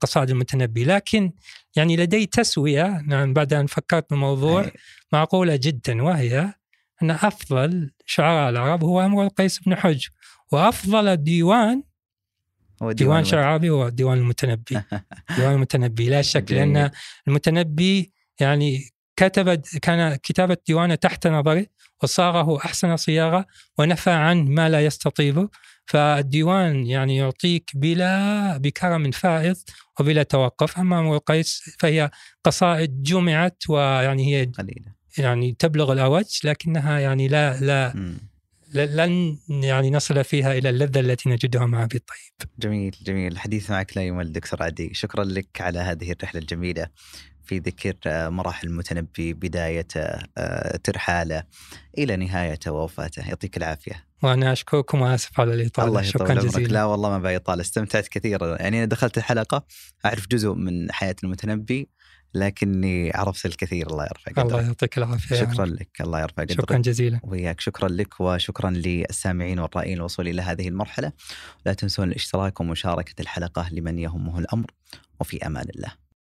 Speaker 3: قصائد المتنبي. لكن يعني لدي تسوية نعم بعد أن فكرت بالموضوع. معقولة جدا وهي أن أفضل شعراء العرب هو امرؤ القيس بن حج وأفضل ديوان
Speaker 2: هو
Speaker 3: ديوان شعر
Speaker 2: المت-
Speaker 3: عربي هو ديوان المتنبي. <laughs> ديوان المتنبي. لا شك. لأن المتنبي يعني كتب كان كتابة ديوانه تحت نظره وصاغه أحسن صياغة ونفى عن ما لا يستطيبه فالديوان يعني يعطيك بلا بكرم فائض وبلا توقف. أما امرؤ القيس فهي قصائد جمعت ويعني هي
Speaker 2: قليلة.
Speaker 3: يعني تبلغ الأوج لكنها يعني لا لا. ل- لن يعني نصل فيها إلى اللذة التي نجدها مع أبي الطيب.
Speaker 2: جميل جميل. الحديث معك لا يمل دكتور عدي شكرا لك على هذه الرحلة الجميلة في ذكر آه، مراحل المتنبي بدايته آه، ترحالة إلى نهايته ووفاته. يعطيك العافية.
Speaker 3: وأنا أشكركم وآسف على الإطالة
Speaker 2: الله
Speaker 3: شكرا جزيلا.
Speaker 2: لا والله ما بيطال استمتعت كثيرا. يعني أنا دخلت الحلقة أعرف جزء من حياة المتنبي لكني عرفت الكثير. الله يرفع
Speaker 3: الله
Speaker 2: قدرك
Speaker 3: يعطيك العافية يا
Speaker 2: شكرا
Speaker 3: عمر.
Speaker 2: لك. الله يرفع قدرك
Speaker 3: شكرا جزيلا.
Speaker 2: وياك. شكرا لك وشكرا للسامعين والرائين الوصول إلى هذه المرحلة. لا تنسون الاشتراك ومشاركة الحلقة لمن يهمه الأمر. وفي أمان الله.